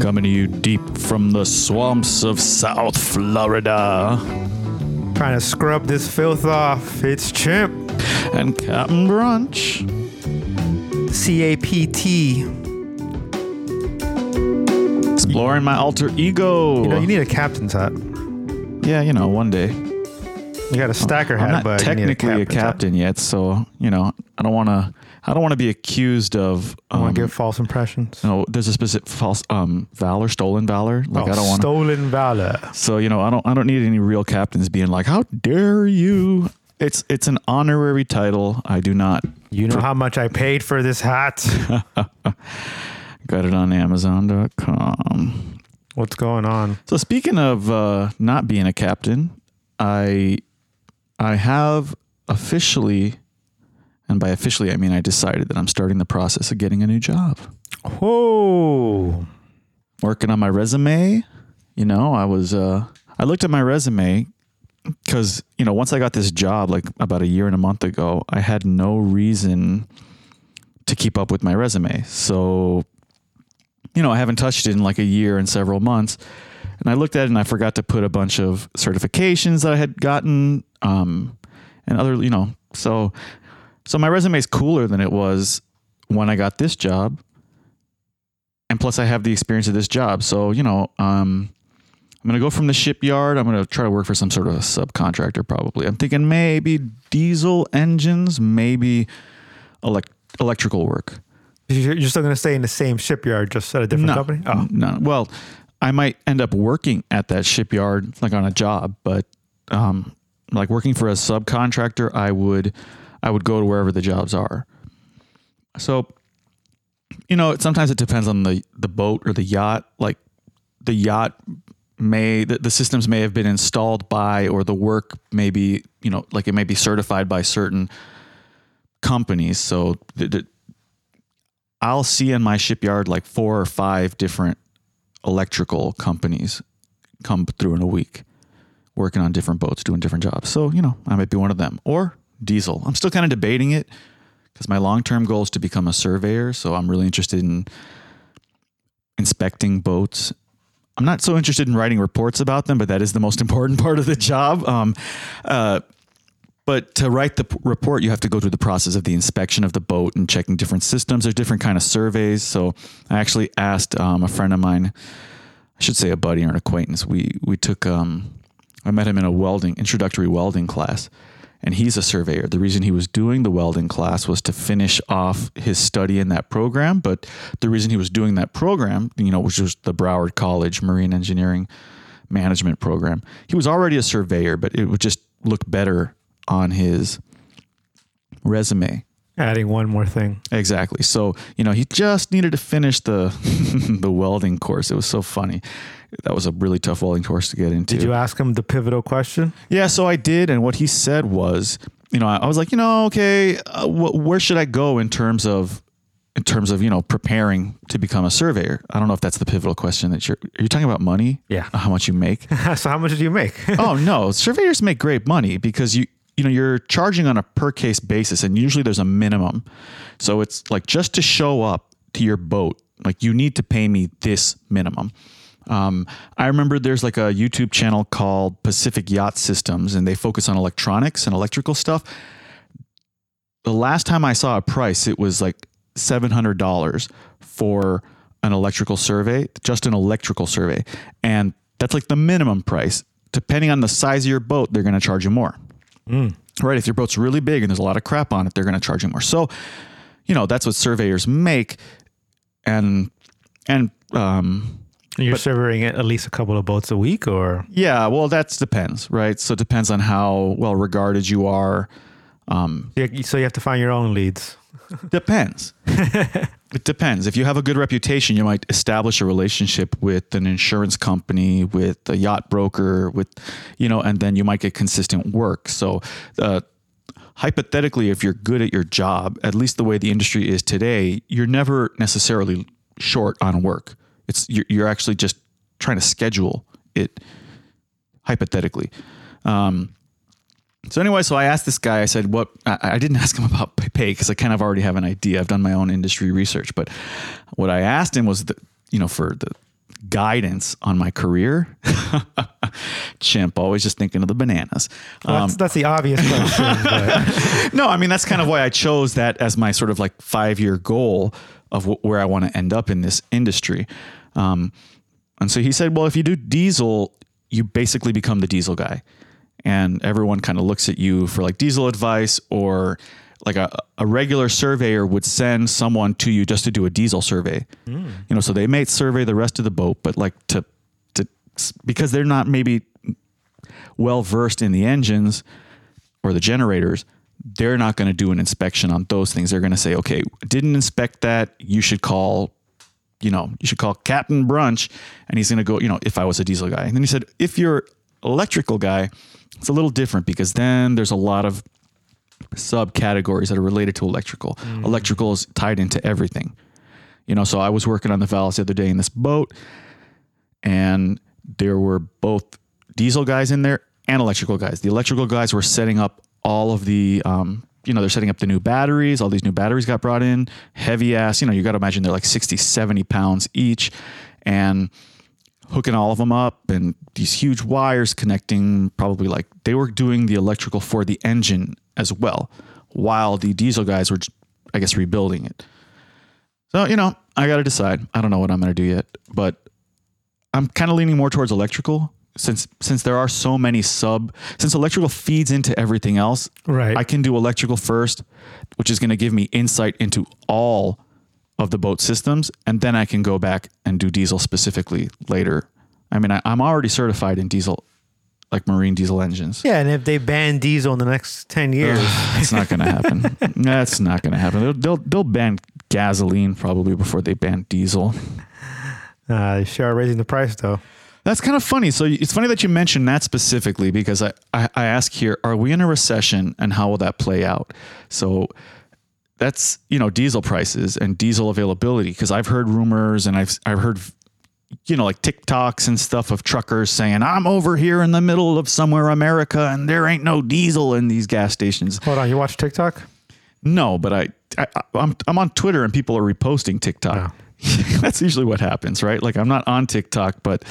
Coming to you deep from the swamps of South Florida. Trying to scrub this filth off. It's Chimp. And Captain Brunch. C A P T. Exploring my alter ego. You know, you need a captain's hat. yeah, you know, one day. You got a stacker hat, I'm hat, not need technically a, hat. captain yet, so you know, I don't want to. I don't want to be accused of. I Um, want to give false impressions. you know, there's a specific false um valor, stolen valor. Like oh, I don't want. stolen valor. So you know, I don't. I don't need any real captains being like, "How dare you!" It's it's an honorary title. I do not. You know how much I paid for this hat? Got it on Amazon.com. What's going on? So speaking of uh, not being a captain, I I have officially, and by officially I mean I decided that I'm starting the process of getting a new job. Whoa. Working on my resume. You know, I was uh, I looked at my resume because you know once I got this job like about a year and a month ago, I had no reason to keep up with my resume. So you know I haven't touched it in like a year and several months. And I looked at it and I forgot to put a bunch of certifications that I had gotten um, and other, you know, so so my resume is cooler than it was when I got this job. And plus I have the experience of this job. So, you know, um, I'm going to go from the shipyard. I'm going to try to work for some sort of a subcontractor probably. I'm thinking maybe diesel engines, maybe elect- electrical work. You're still going to stay in the same shipyard, just at a different No, company? Oh, no. Well, I might end up working at that shipyard, like on a job, but um, like working for a subcontractor, I would, I would go to wherever the jobs are. So, you know, sometimes it depends on the the boat or the yacht. Like the yacht may the, the systems may have been installed by, or the work may be, you know, like it may be certified by certain companies. So the, the, I'll see in my shipyard like four or five different electrical companies come through in a week working on different boats doing different jobs. So, you know, I might be one of them or diesel. I'm still kind of debating it because my long-term goal is to become a surveyor, so I'm really interested in inspecting boats. I'm not so interested in writing reports about them, but that is the most important part of the job. Um, uh, but to write the p- report, you have to go through the process of the inspection of the boat and checking different systems. There's different kind of surveys. So I actually asked um, a friend of mine, I should say a buddy or an acquaintance. We we took um, I met him in a welding introductory welding class, and he's a surveyor. The reason he was doing the welding class was to finish off his study in that program. But the reason he was doing that program, you know, which was the Broward College Marine Engineering Management program, he was already a surveyor, but it would just look better on his resume. adding one more thing. Exactly. So, you know, he just needed to finish the the welding course. It was so funny. That was a really tough welding course to get into. Did you ask him the pivotal question? Yeah, so I did, and what he said was, you know, I, I was like, you know, okay, uh, wh- where should I go in terms of, in terms of, you know, preparing to become a surveyor? I don't know if that's the pivotal question that you're. Are you talking about money? Yeah. How much you make? so how much do you make? oh no, surveyors make great money because you you know you're charging on a per case basis, and usually there's a minimum. So it's like just to show up to your boat, like you need to pay me this minimum. Um, I remember there's like a YouTube channel called Pacific Yacht Systems, and they focus on electronics and electrical stuff. The last time I saw a price, it was like seven hundred dollars for an electrical survey, just an electrical survey, and that's like the minimum price. Depending on the size of your boat, they're going to charge you more. Right? If your boat's really big and there's a lot of crap on it, they're going to charge you more. So, you know, that's what surveyors make, and and um, You're surveying at least a couple of boats a week, or yeah, well, that depends, right? So it depends on how well regarded you are. Um, so you have to find your own leads. depends. it depends. If you have a good reputation, you might establish a relationship with an insurance company, with a yacht broker, with, you know, and then you might get consistent work. So, uh, hypothetically, if you're good at your job, at least the way the industry is today, you're never necessarily short on work. It's you're, actually just trying to schedule it hypothetically. Um, So anyway, so I asked this guy. I said, "What?" I, I didn't ask him about pay because I kind of already have an idea. I've done my own industry research, but what I asked him was, the, you know, for the guidance on my career. Chimp, always just thinking of the bananas. Well, that's, that's the obvious question. no, I mean that's kind of why I chose that as my sort of like five year goal of wh- where I want to end up in this industry. Um, and so he said, well, if you do diesel, you basically become the diesel guy, and everyone kind of looks at you for like diesel advice or like a, a regular surveyor would send someone to you just to do a diesel survey. Hmm. You know, so they may survey the rest of the boat, but like to to because they're not maybe well versed in the engines or the generators, they're not going to do an inspection on those things. They're going to say, okay, didn't inspect that. You should call, you know, you should call Captain Brunch, and he's going to go, you know, if I was a diesel guy. And then he said, if you're electrical guy, it's a little different because then there's a lot of subcategories that are related to electrical. Electrical is tied into everything. You know, so I was working on the valves the other day in this boat, and there were both diesel guys in there and electrical guys. The electrical guys were setting up all of the, um, you know, they're setting up the new batteries. All these new batteries got brought in, heavy ass. You know, you got to imagine they're like 60, 70 pounds each, and hooking all of them up and these huge wires connecting probably like they were doing the electrical for the engine as well while the diesel guys were i guess rebuilding it so you know i got to decide i don't know what i'm going to do yet but i'm kind of leaning more towards electrical since since there are so many sub since electrical feeds into everything else Right. i can do electrical first which is going to give me insight into all of the boat systems, and then I can go back and do diesel specifically later. I mean, I, I'm already certified in diesel, like marine diesel engines. yeah, and if they ban diesel in the next ten years, It's not going to happen. That's not going to happen. They'll, they'll they'll ban gasoline probably before they ban diesel. uh, they sure are raising the price though. That's kind of funny. So it's funny that you mentioned that specifically because I, I, I ask here, are we in a recession and how will that play out? So that's, you know, diesel prices and diesel availability. Cause I've heard rumors and I've, I've heard, you know, like TikToks and stuff of truckers saying, I'm over here in the middle of somewhere America and there ain't no diesel in these gas stations. Hold on, you watch TikTok? No, but I, I I'm I'm on Twitter and people are reposting TikTok. That's usually what happens, right? Like I'm not on TikTok, but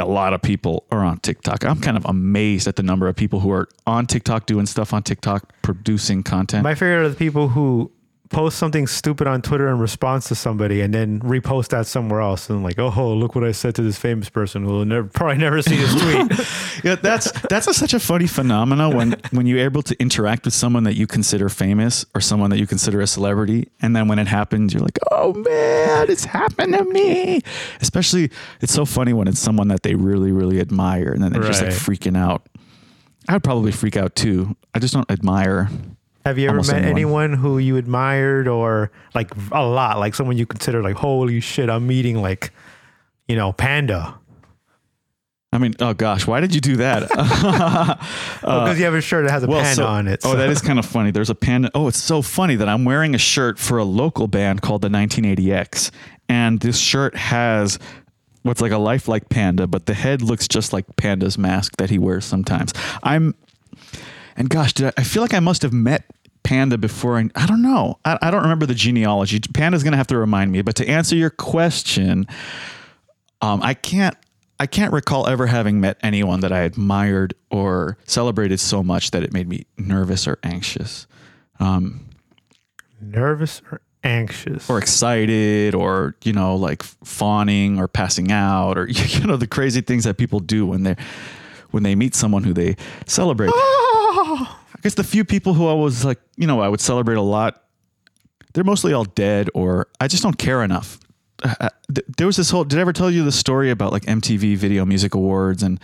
a lot of people are on TikTok. I'm kind of amazed at the number of people who are on TikTok doing stuff on TikTok, producing content. My favorite are the people who post something stupid on Twitter in response to somebody and then repost that somewhere else and like, oh, look what I said to this famous person who will never probably never see this tweet. yeah, that's that's a, such a funny phenomena when when you're able to interact with someone that you consider famous or someone that you consider a celebrity, and then when it happens, you're like, oh man, it's happened to me. Especially, it's so funny when it's someone that they really really admire, and then they're just like freaking out. I would probably freak out too. I just don't admire. Have you ever Almost met anyone. anyone who you admired or like a lot, like someone you consider like, holy shit, I'm meeting like, you know, Panda? I mean, oh gosh, why did you do that? Because you have a shirt that has a panda so- on it. Oh, that is kind of funny. There's a panda. Oh, it's so funny that I'm wearing a shirt for a local band called the 1980X, and this shirt has what's like a lifelike panda, but the head looks just like Panda's mask that he wears sometimes. I'm, and gosh, did I, I feel like I must have met Panda before. I, I don't know. I, I don't remember the genealogy. Panda's gonna have to remind me. But to answer your question, um, I can't. I can't recall ever having met anyone that I admired or celebrated so much that it made me nervous or anxious, um, nervous or anxious. or excited, or you know, like fawning or passing out, or you know, the crazy things that people do when they when they meet someone who they celebrate. I guess the few people who I was like, you know, I would celebrate a lot. They're mostly all dead, or I just don't care enough. Uh, th- there was this whole. Did I ever tell you the story about like MTV Video Music Awards? And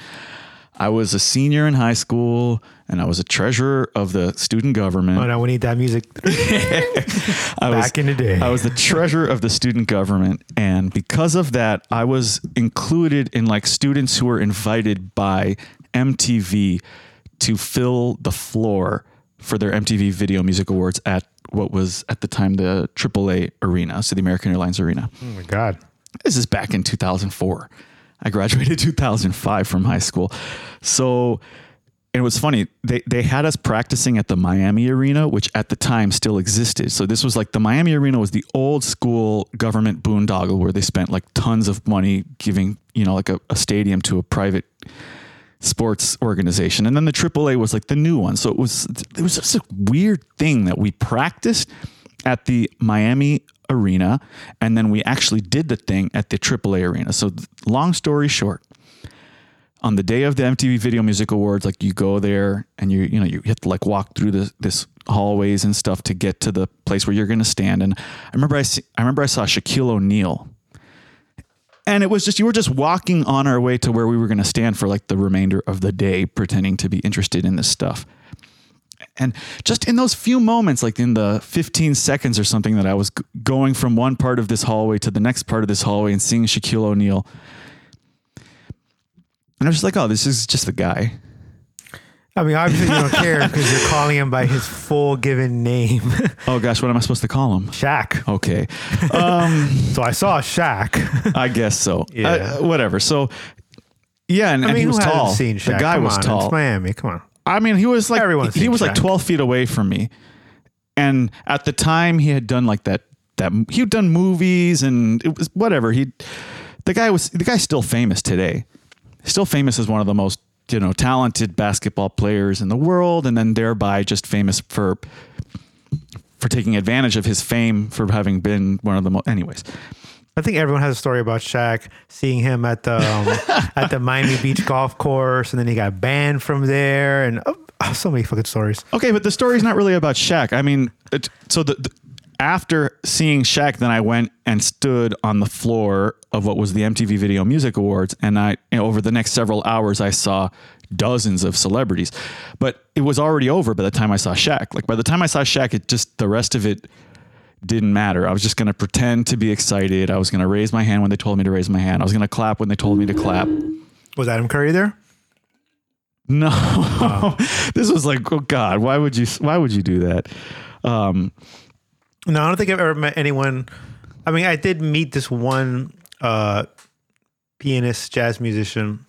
I was a senior in high school, and I was a treasurer of the student government. oh, now we need that music I was, back in the day. I was the treasurer of the student government, and because of that, I was included in like students who were invited by MTV to fill the floor for their MTV Video Music Awards at what was at the time the AAA arena, so the American Airlines Arena. oh my God. This is back in 2004. I graduated 2005 from high school. So it was funny. They they had us practicing at the Miami Arena, which at the time still existed. So this was like the Miami Arena was the old school government boondoggle where they spent like tons of money giving you know like a, a stadium to a private sports organization, and then the AAA was like the new one. So it was it was just a weird thing that we practiced at the Miami Arena, and then we actually did the thing at the AAA Arena. So long story short on the day of the MTV Video Music Awards, like you go there and you you know you have to like walk through this this hallways and stuff to get to the place where you're going to stand. And I remember I see, I remember I saw Shaquille O'Neal, and it was just you were just walking on our way to where we were going to stand for like the remainder of the day, pretending to be interested in this stuff. And just in those few moments, like in the 15 seconds or something, that I was g- going from one part of this hallway to the next part of this hallway and seeing Shaquille O'Neal and I was just like, oh, this is just the guy. I mean, obviously you don't care because you're calling him by his full given name, Oh gosh, what am I supposed to call him? Shaq. Okay. Um, So I saw Shaq. I guess so. Yeah. Uh, whatever. So, yeah, and, I and mean, he was tall. seen Shaq? The guy Come was on, tall. It's Miami. Come on. I mean, he was like Everyone's he was like 12 feet away from me. And at the time he had done like that that he'd done movies and it was whatever. He the guy was the guy's still famous today. Still famous as one of the most, you know, talented basketball players in the world and then thereby just famous for for taking advantage of his fame for having been one of the most anyways. I think everyone has a story about Shaq seeing him at the um, at the Miami Beach golf course, and then he got banned from there, and oh, oh, so many fucking stories. Okay, but the story's not really about Shaq. I mean, it, so the, the after seeing Shaq, then I went and stood on the floor of what was the MTV Video Music Awards, and I over the next several hours I saw dozens of celebrities, but it was already over by the time I saw Shaq. Like by the time I saw Shaq, it just the rest of it didn't matter. I was just going to pretend to be excited. I was going to raise my hand when they told me to raise my hand. I was going to clap when they told me to clap. Was Adam Curry there? No, this was like, oh God, why would you? Why would you do that? Um, No, I don't think I've ever met anyone. I mean, I did meet this one uh, pianist, jazz musician,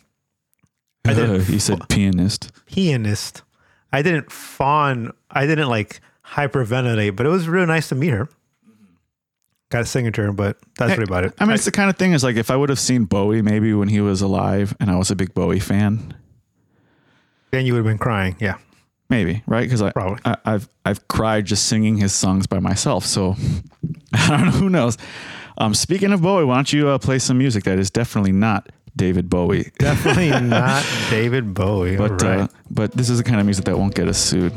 I didn't uh, he said pianist. pianist. I didn't fawn. I didn't like hyperventilate, but it was really nice to meet her. Got a signature, but that's really about it. I mean, it's the kind of thing is like if I would have seen Bowie maybe when he was alive and I was a big Bowie fan, then you would have been crying. Yeah, maybe right because I, Probably. I I've I've cried just singing his songs by myself. So I don't know who knows. Um, speaking of Bowie, why don't you uh, play some music that is definitely not David Bowie, definitely not David Bowie. but right. uh, but this is the kind of music that won't get us sued.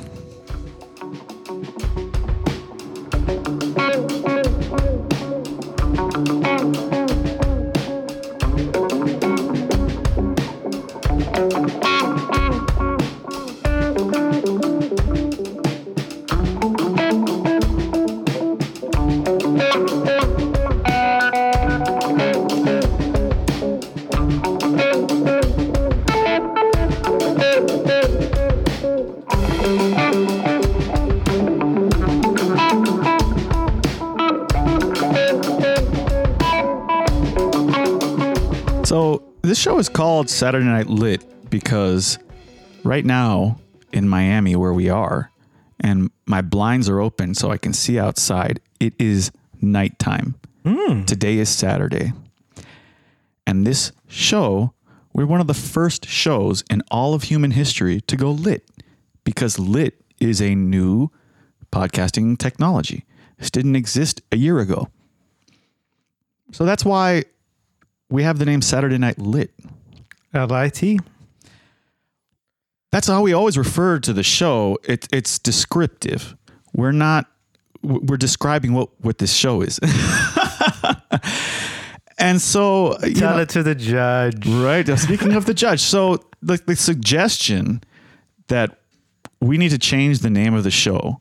Called Saturday Night Lit because right now in Miami, where we are, and my blinds are open so I can see outside. It is nighttime. Hmm. Today is Saturday. And this show, we're one of the first shows in all of human history to go lit because lit is a new podcasting technology. This didn't exist a year ago. So that's why we have the name Saturday Night Lit. L-I-T. That's how we always refer to the show. It, it's descriptive. We're not. We're describing what what this show is. and so, Tell know- it to the judge. right. Speaking of the judge, so the, the suggestion that we need to change the name of the show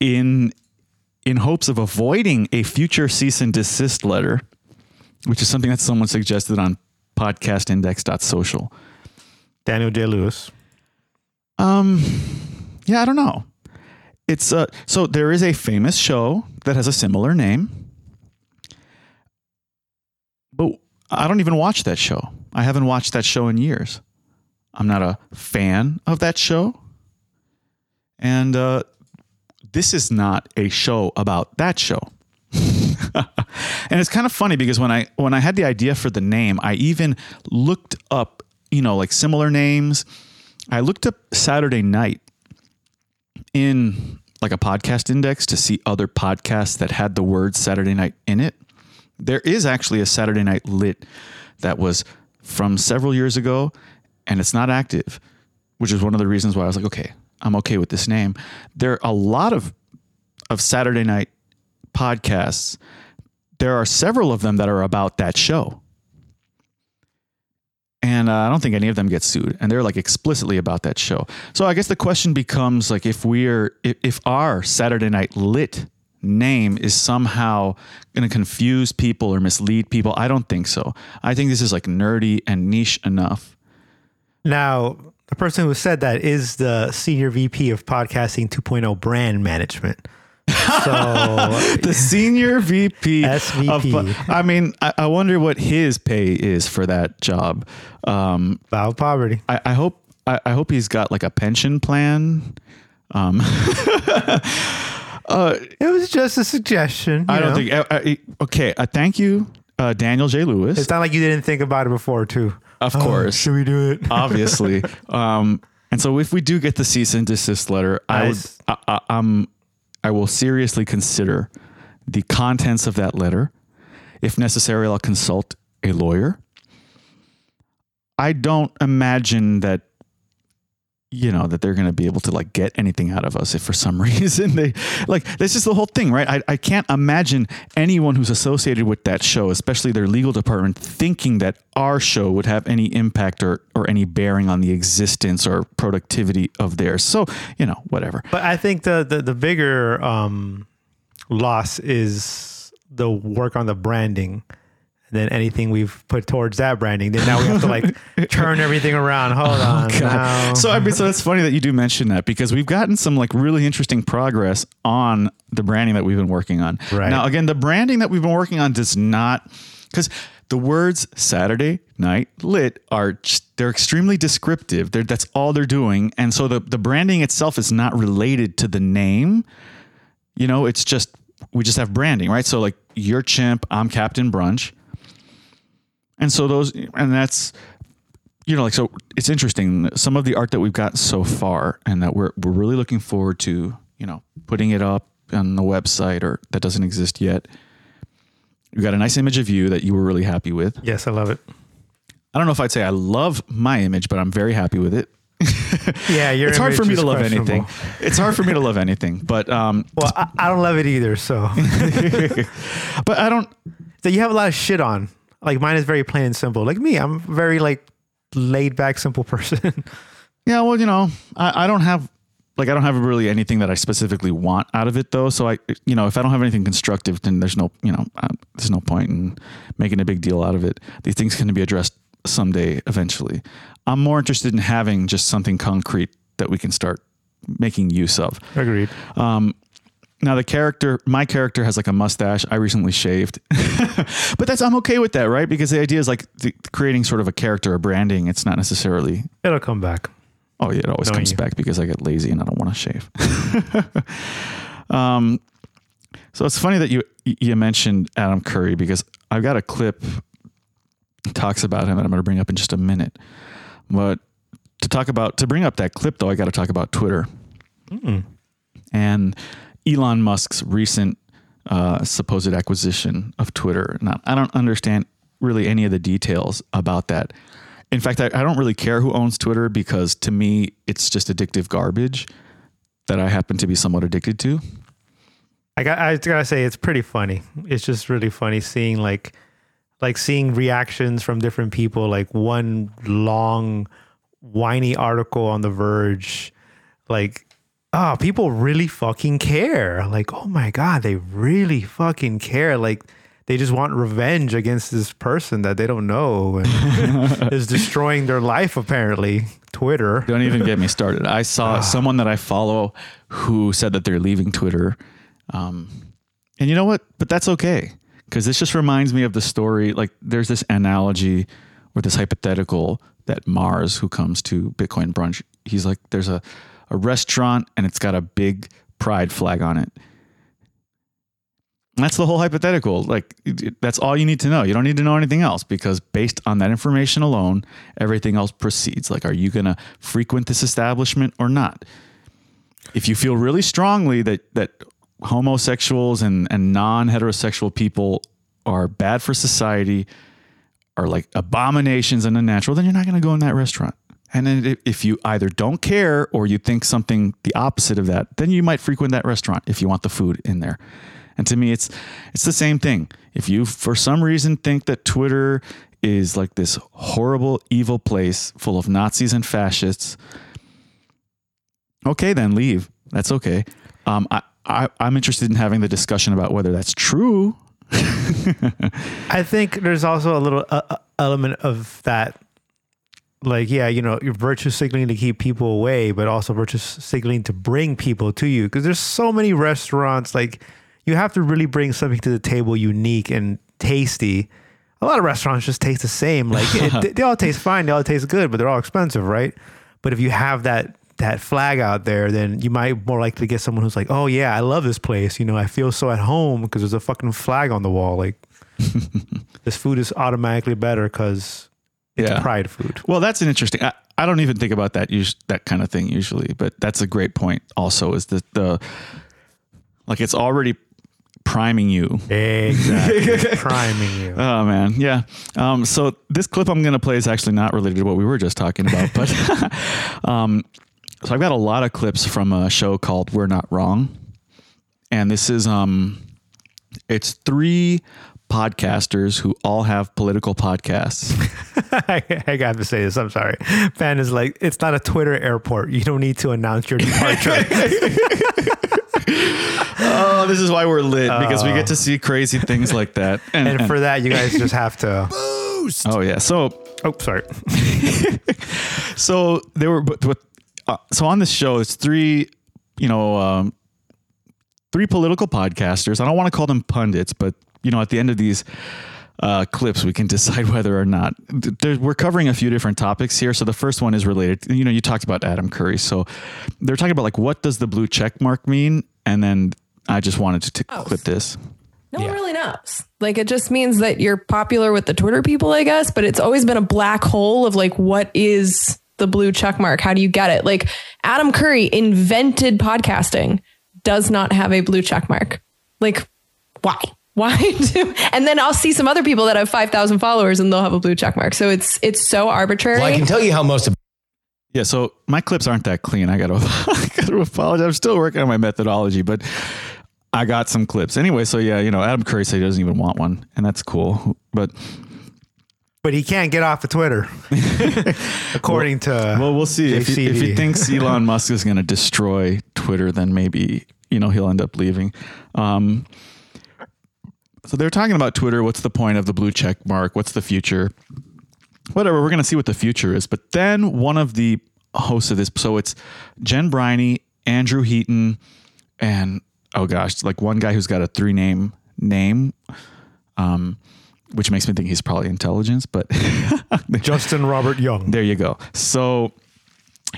in in hopes of avoiding a future cease and desist letter, which is something that someone suggested on podcastindex.social. Daniel J. Lewis. Um, yeah, I don't know. It's uh, so there is a famous show that has a similar name, but I don't even watch that show. I haven't watched that show in years. I'm not a fan of that show. And uh, this is not a show about that show. and it's kind of funny because when I when I had the idea for the name, I even looked up, you know, like similar names. I looked up Saturday night in like a podcast index to see other podcasts that had the word Saturday night in it. There is actually a Saturday night lit that was from several years ago and it's not active, which is one of the reasons why I was like, okay, I'm okay with this name. There are a lot of of Saturday night podcasts. There are several of them that are about that show. And uh, I don't think any of them get sued, and they're like explicitly about that show. So I guess the question becomes like if we're if, if our Saturday Night Lit name is somehow going to confuse people or mislead people. I don't think so. I think this is like nerdy and niche enough. Now, the person who said that is the senior VP of podcasting 2.0 brand management. So the senior VP SVP. Of, I mean, I, I, wonder what his pay is for that job. Um, Vow poverty. I, I hope. I, I, hope he's got like a pension plan. Um, uh, it was just a suggestion. I don't know? think. Okay, uh, thank you, uh, Daniel J. Lewis. It's not like you didn't think about it before, too. Of oh, course. Should we do it? Obviously. um, and so if we do get the cease and desist letter, nice. I would, I, I, I'm, I will seriously consider the contents of that letter. If necessary, I'll consult a lawyer. I don't imagine that you know that they're going to be able to like get anything out of us if for some reason they like this is the whole thing right? I, I can't imagine anyone who's associated with that show especially their legal department thinking that our show would have any impact or or any bearing on the existence or productivity of theirs. So you know whatever. But i think the the, the bigger um loss is the work on the branding than anything we've put towards that branding. Then now we have to like turn everything around. Hold oh, on. So I mean, so it's funny that you do mention that because we've gotten some like really interesting progress on the branding that we've been working on. Right. Now, again, the branding that we've been working on does not because the words Saturday night lit are they're extremely descriptive. They're, that's all they're doing, and so the the branding itself is not related to the name. You know, it's just we just have branding, right? So like you're Chimp, I'm Captain Brunch and so those, and that's, you know, like, so it's interesting. Some of the art that we've got so far and that we're, we're really looking forward to, you know, putting it up on the website or that doesn't exist yet. You got a nice image of you that you were really happy with. Yes, I love it. I don't know if I'd say I love my image, but I'm very happy with it. yeah, it's hard for me to love anything. It's hard for me to love anything, but um, well, I, I don't love it either. So, but I don't. So you have a lot of shit on. Like mine is very plain and simple. Like me, I'm very like laid back, simple person. yeah, well, you know, I, I don't have like I don't have really anything that I specifically want out of it though. So I, you know, if I don't have anything constructive, then there's no, you know, uh, there's no point in making a big deal out of it. These things can be addressed someday, eventually. I'm more interested in having just something concrete that we can start making use of. Agreed. Um, now the character, my character has like a mustache. I recently shaved, but that's I'm okay with that, right? Because the idea is like the, creating sort of a character, a branding. It's not necessarily. It'll come back. Oh yeah, it always Knowing comes you. back because I get lazy and I don't want to shave. um, so it's funny that you you mentioned Adam Curry because I've got a clip talks about him that I'm going to bring up in just a minute. But to talk about to bring up that clip though, I got to talk about Twitter. Mm-mm. And Elon Musk's recent uh, supposed acquisition of Twitter. Now, I don't understand really any of the details about that. In fact, I, I don't really care who owns Twitter because to me, it's just addictive garbage that I happen to be somewhat addicted to. I got I gotta say it's pretty funny. It's just really funny seeing like like seeing reactions from different people. Like one long whiny article on The Verge, like oh, people really fucking care. Like, oh my God, they really fucking care. Like, they just want revenge against this person that they don't know and is destroying their life, apparently. Twitter. Don't even get me started. I saw ah. someone that I follow who said that they're leaving Twitter. Um, and you know what? But that's okay. Because this just reminds me of the story. Like, there's this analogy or this hypothetical that Mars, who comes to Bitcoin brunch, he's like, there's a, a restaurant and it's got a big pride flag on it. That's the whole hypothetical. Like, that's all you need to know. You don't need to know anything else because based on that information alone, everything else proceeds. Like, are you going to frequent this establishment or not? If you feel really strongly that, that homosexuals and, and non heterosexual people are bad for society, are like abominations and unnatural, then you're not going to go in that restaurant. And then if you either don't care or you think something the opposite of that, then you might frequent that restaurant if you want the food in there. And to me, it's it's the same thing. If you for some reason think that Twitter is like this horrible, evil place full of Nazis and fascists, okay, then leave. That's okay. Um, I, I I'm interested in having the discussion about whether that's true. I think there's also a little uh, uh, element of that like yeah you know you're virtue signaling to keep people away but also virtue signaling to bring people to you because there's so many restaurants like you have to really bring something to the table unique and tasty. A lot of restaurants just taste the same. Like it, they all taste fine, they all taste good, but they're all expensive, right? But if you have that that flag out there, then you might more likely get someone who's like, "Oh yeah, I love this place. You know, I feel so at home because there's a fucking flag on the wall. Like this food is automatically better because it's yeah. pride food." Well, that's an interesting. I, I don't even think about that that kind of thing usually, but that's a great point. Also, is that the like it's already priming you. Exactly. priming you. Oh man, yeah. Um, so this clip I'm going to play is actually not related to what we were just talking about, but um, so I've got a lot of clips from a show called We're Not Wrong, and this is um, it's three podcasters who all have political podcasts. I, I, got to say this. I'm sorry. Fan is like, it's not a Twitter airport. You don't need to announce your departure. oh, this is why we're lit because we get to see crazy things like that. And, and, for that, you guys just have to boost. Oh yeah. So, oh, sorry. so they were, but, uh, so on this show, it's three, you know, um, three political podcasters. I don't want to call them pundits, but you know, at the end of these uh, clips, we can decide whether or not there, we're covering a few different topics here. So the first one is related. You know, you talked about Adam Curry, so they're talking about like what does the blue check mark mean, and then I just wanted to t- oh. clip this. No yeah. one really knows. Like it just means that you're popular with the Twitter people, I guess. But it's always been a black hole of like what is the blue check mark? How do you get it? Like Adam Curry invented podcasting, does not have a blue check mark. Like why? why do and then i'll see some other people that have 5000 followers and they'll have a blue check mark so it's it's so arbitrary well i can tell you how most of yeah so my clips aren't that clean i gotta, I gotta apologize i'm still working on my methodology but i got some clips anyway so yeah you know adam curry said he doesn't even want one and that's cool but but he can't get off of Twitter, according well, to. Well, we'll see. If he, if he, thinks Elon Musk is going to destroy Twitter, then maybe you know he'll end up leaving. Um, so they're talking about Twitter. What's the point of the blue check mark? What's the future? Whatever. We're going to see what the future is. But then one of the hosts of this, so it's Jen Briney, Andrew Heaton, and oh gosh, like one guy who's got a three name name, um, which makes me think he's probably intelligence. But Justin Robert Young. There you go. So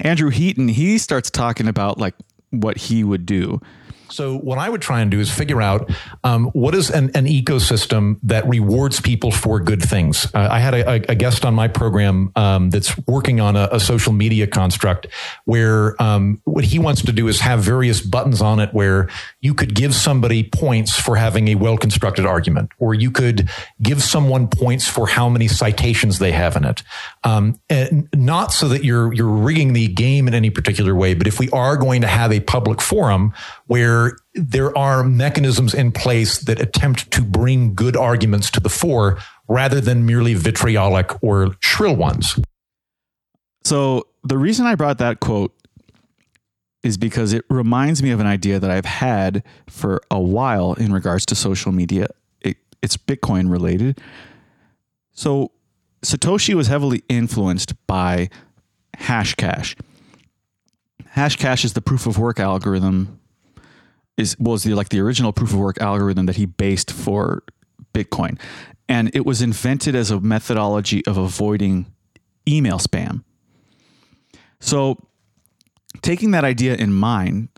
Andrew Heaton, he starts talking about like what he would do. So what I would try and do is figure out um, what is an, an, ecosystem that rewards people for good things. Uh, I had a, a, guest on my program um, that's working on a, a, social media construct where um, what he wants to do is have various buttons on it where you could give somebody points for having a well constructed argument, or you could give someone points for how many citations they have in it. Um, and not so that you're you're rigging the game in any particular way, but if we are going to have a public forum where there are mechanisms in place that attempt to bring good arguments to the fore rather than merely vitriolic or shrill ones. So, the reason I brought that quote is because it reminds me of an idea that I've had for a while in regards to social media. It, it's Bitcoin related. So, Satoshi was heavily influenced by Hashcash. Hashcash is the proof of work algorithm is was the like the original proof of work algorithm that he based for Bitcoin. And it was invented as a methodology of avoiding email spam. So, taking that idea in mind,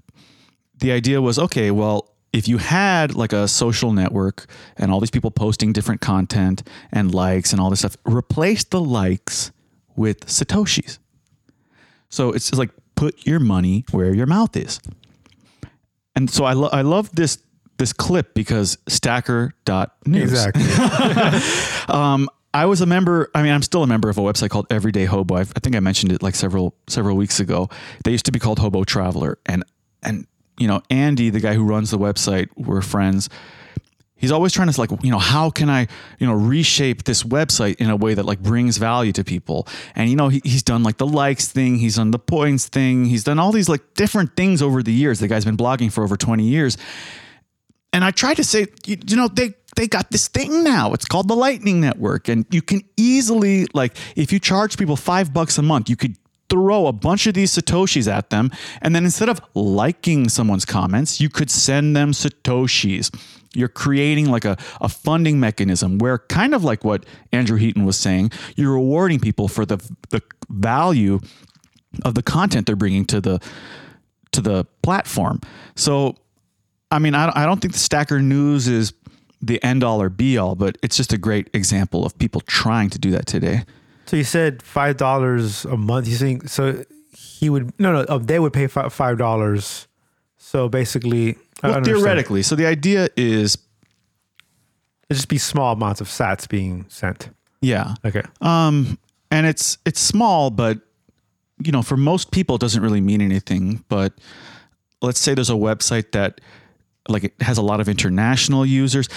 the idea was okay, well, if you had like a social network and all these people posting different content and likes and all this stuff, replace the likes with Satoshis. So it's just like put your money where your mouth is. And so I, lo- I love this this clip because stacker.news. Exactly. Um, I was a member. I mean, I'm still a member of a website called Everyday Hobo. I've, I think I mentioned it like several several weeks ago. They used to be called Hobo Traveler, and and you know Andy, the guy who runs the website, we're friends. He's always trying to like, you know, how can I, you know, reshape this website in a way that like brings value to people? And you know, he, he's done like the likes thing, he's done the points thing, he's done all these like different things over the years. The guy's been blogging for over 20 years. And I tried to say, you, you know, they they got this thing now. It's called the Lightning Network, and you can easily like if you charge people five bucks a month, you could throw a bunch of these satoshis at them, and then instead of liking someone's comments, you could send them satoshis. You're creating like a, a funding mechanism where kind of like what Andrew Heaton was saying, you're rewarding people for the the value of the content they're bringing to the to the platform. So I mean, I, I don't think the Stacker News is the end all or be all, but it's just a great example of people trying to do that today. so you said five dollars a month. You think so? He would no no. Uh, they would pay fi- five dollars. So basically, Well, theoretically. So the idea is, it'd just be small amounts of Sats being sent. yeah, Okay. um, and it's it's small, but you know, for most people, it doesn't really mean anything. But let's say there's a website that like it has a lot of international users.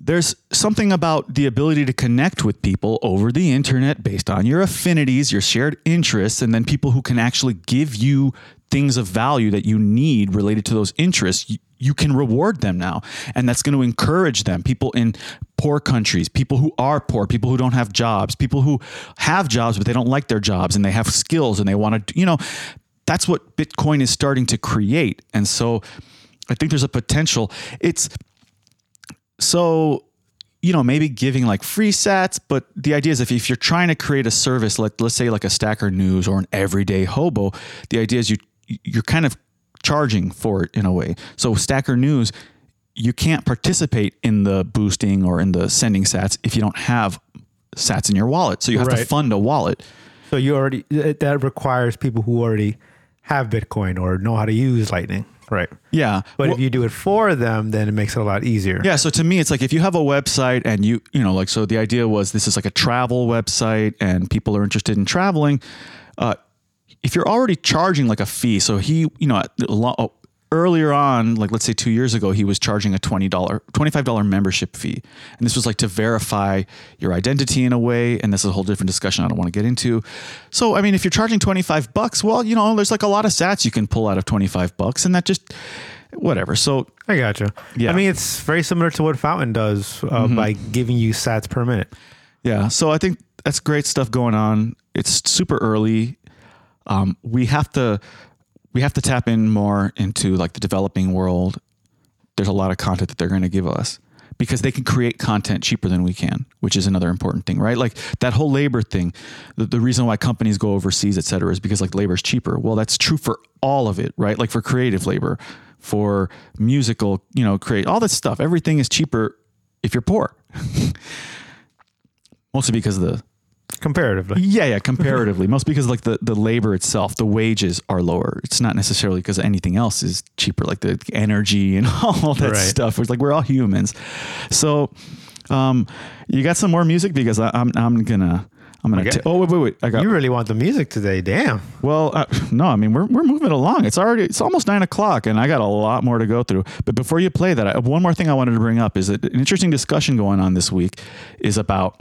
There's something about the ability to connect with people over the internet based on your affinities, your shared interests, and then people who can actually give you things of value that you need related to those interests. You, you can reward them now, and that's going to encourage them. People in poor countries, people who are poor, people who don't have jobs, people who have jobs but they don't like their jobs and they have skills and they want to, you know, that's what Bitcoin is starting to create. And so I think there's a potential. It's so you know maybe giving like free sats but the idea is if, if you're trying to create a service like let's say like a stacker news or an everyday hobo the idea is you you're kind of charging for it in a way so stacker news you can't participate in the boosting or in the sending sats if you don't have sats in your wallet so you have to fund a wallet So you already that that requires people who already have Bitcoin or know how to use Lightning, right? yeah But Well- if you do it for them, then it makes it a lot easier. Yeah, so to me, it's like if you have a website and you, you know, like, so the idea was this is like a travel website and people are interested in traveling. Uh, if you're already charging like a fee, so he, you know, a lo- earlier on, like let's say two years ago, he was charging a $20, $25 membership fee. And this was like to verify your identity in a way. And this is a whole different discussion I don't want to get into. So, I mean, if you're charging 25 bucks, well, you know, there's like a lot of sats you can pull out of 25 bucks and that just, whatever. So I gotcha. Yeah. I mean, it's very similar to what Fountain does uh, by giving you Sats per minute. Yeah. So I think that's great stuff going on. It's super early. Um, we have to we have to tap in more into like the developing world. There's a lot of content that they're going to give us because they can create content cheaper than we can, which is another important thing, right? Like that whole labor thing. The, the reason why companies go overseas, et cetera, is because like labor is cheaper. Well, that's true for all of it, right? Like for creative labor, for musical, you know, create all this stuff. Everything is cheaper if you're poor. Mostly because of the Comparatively, yeah, yeah, comparatively. Most because like the, the labor itself, the wages are lower. It's not necessarily because anything else is cheaper, like the energy and all that Right. stuff. It's like we're all humans. So um you got some more music because I, I'm I'm gonna I'm gonna Okay. ta- oh wait wait wait I got you really want the music today. Damn. well uh, no I mean we're we're moving along it's already it's almost nine o'clock and I got a lot more to go through but before you play that I, one more thing I wanted to bring up is that an interesting discussion going on this week is about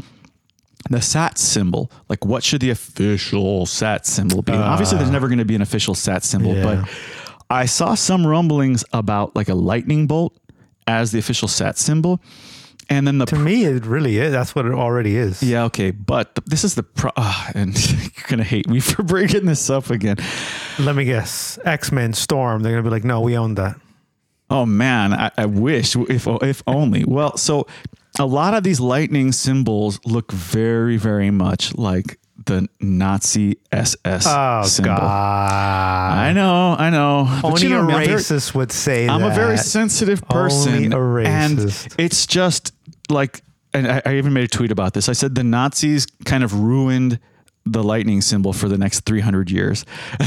the sat symbol like what should the official sat symbol be And obviously there's never going to be an official sat symbol Yeah. but i saw some rumblings about like a lightning bolt as the official sat symbol and then the To me, it really is. That's what it already is. yeah okay but th- this is the pro ah, and you're gonna hate me for bringing this up again Let me guess. X Men Storm. They're gonna be like, no, we own that. Oh man, I, I wish if if only. Well, so a lot of these lightning symbols look very, very much like the Nazi SS Oh symbol. God! I know, I know. Only you know a very- racist would say that. I'm that. a very sensitive person, Only a and it's just like, and I, I even made a tweet about this. I said the Nazis kind of ruined the lightning symbol for the next 300 years.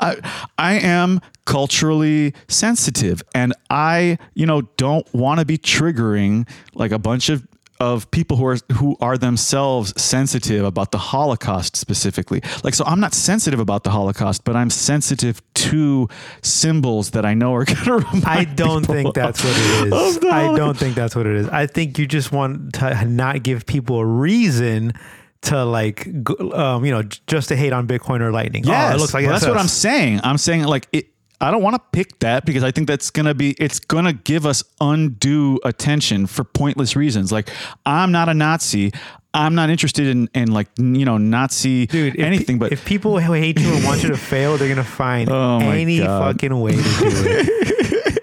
I, I am culturally sensitive, and I, you know, don't want to be triggering like a bunch of of people who are who are themselves sensitive about the Holocaust specifically. Like so I'm not sensitive about the Holocaust, but I'm sensitive to symbols that I know are going to I don't think that's what it is. I don't think that's what it is. I think you just want to not give people a reason to like, um, you know, just to hate on Bitcoin or Lightning. Oh, it looks like well, that's what I'm saying. I'm saying like it. I don't want to pick that because I think that's gonna be it's gonna give us undue attention for pointless reasons. Like I'm not a Nazi. I'm not interested in in like you know Nazi Dude, if, anything. But if people hate you and want you to fail, they're gonna find Oh any God. fucking way to do it.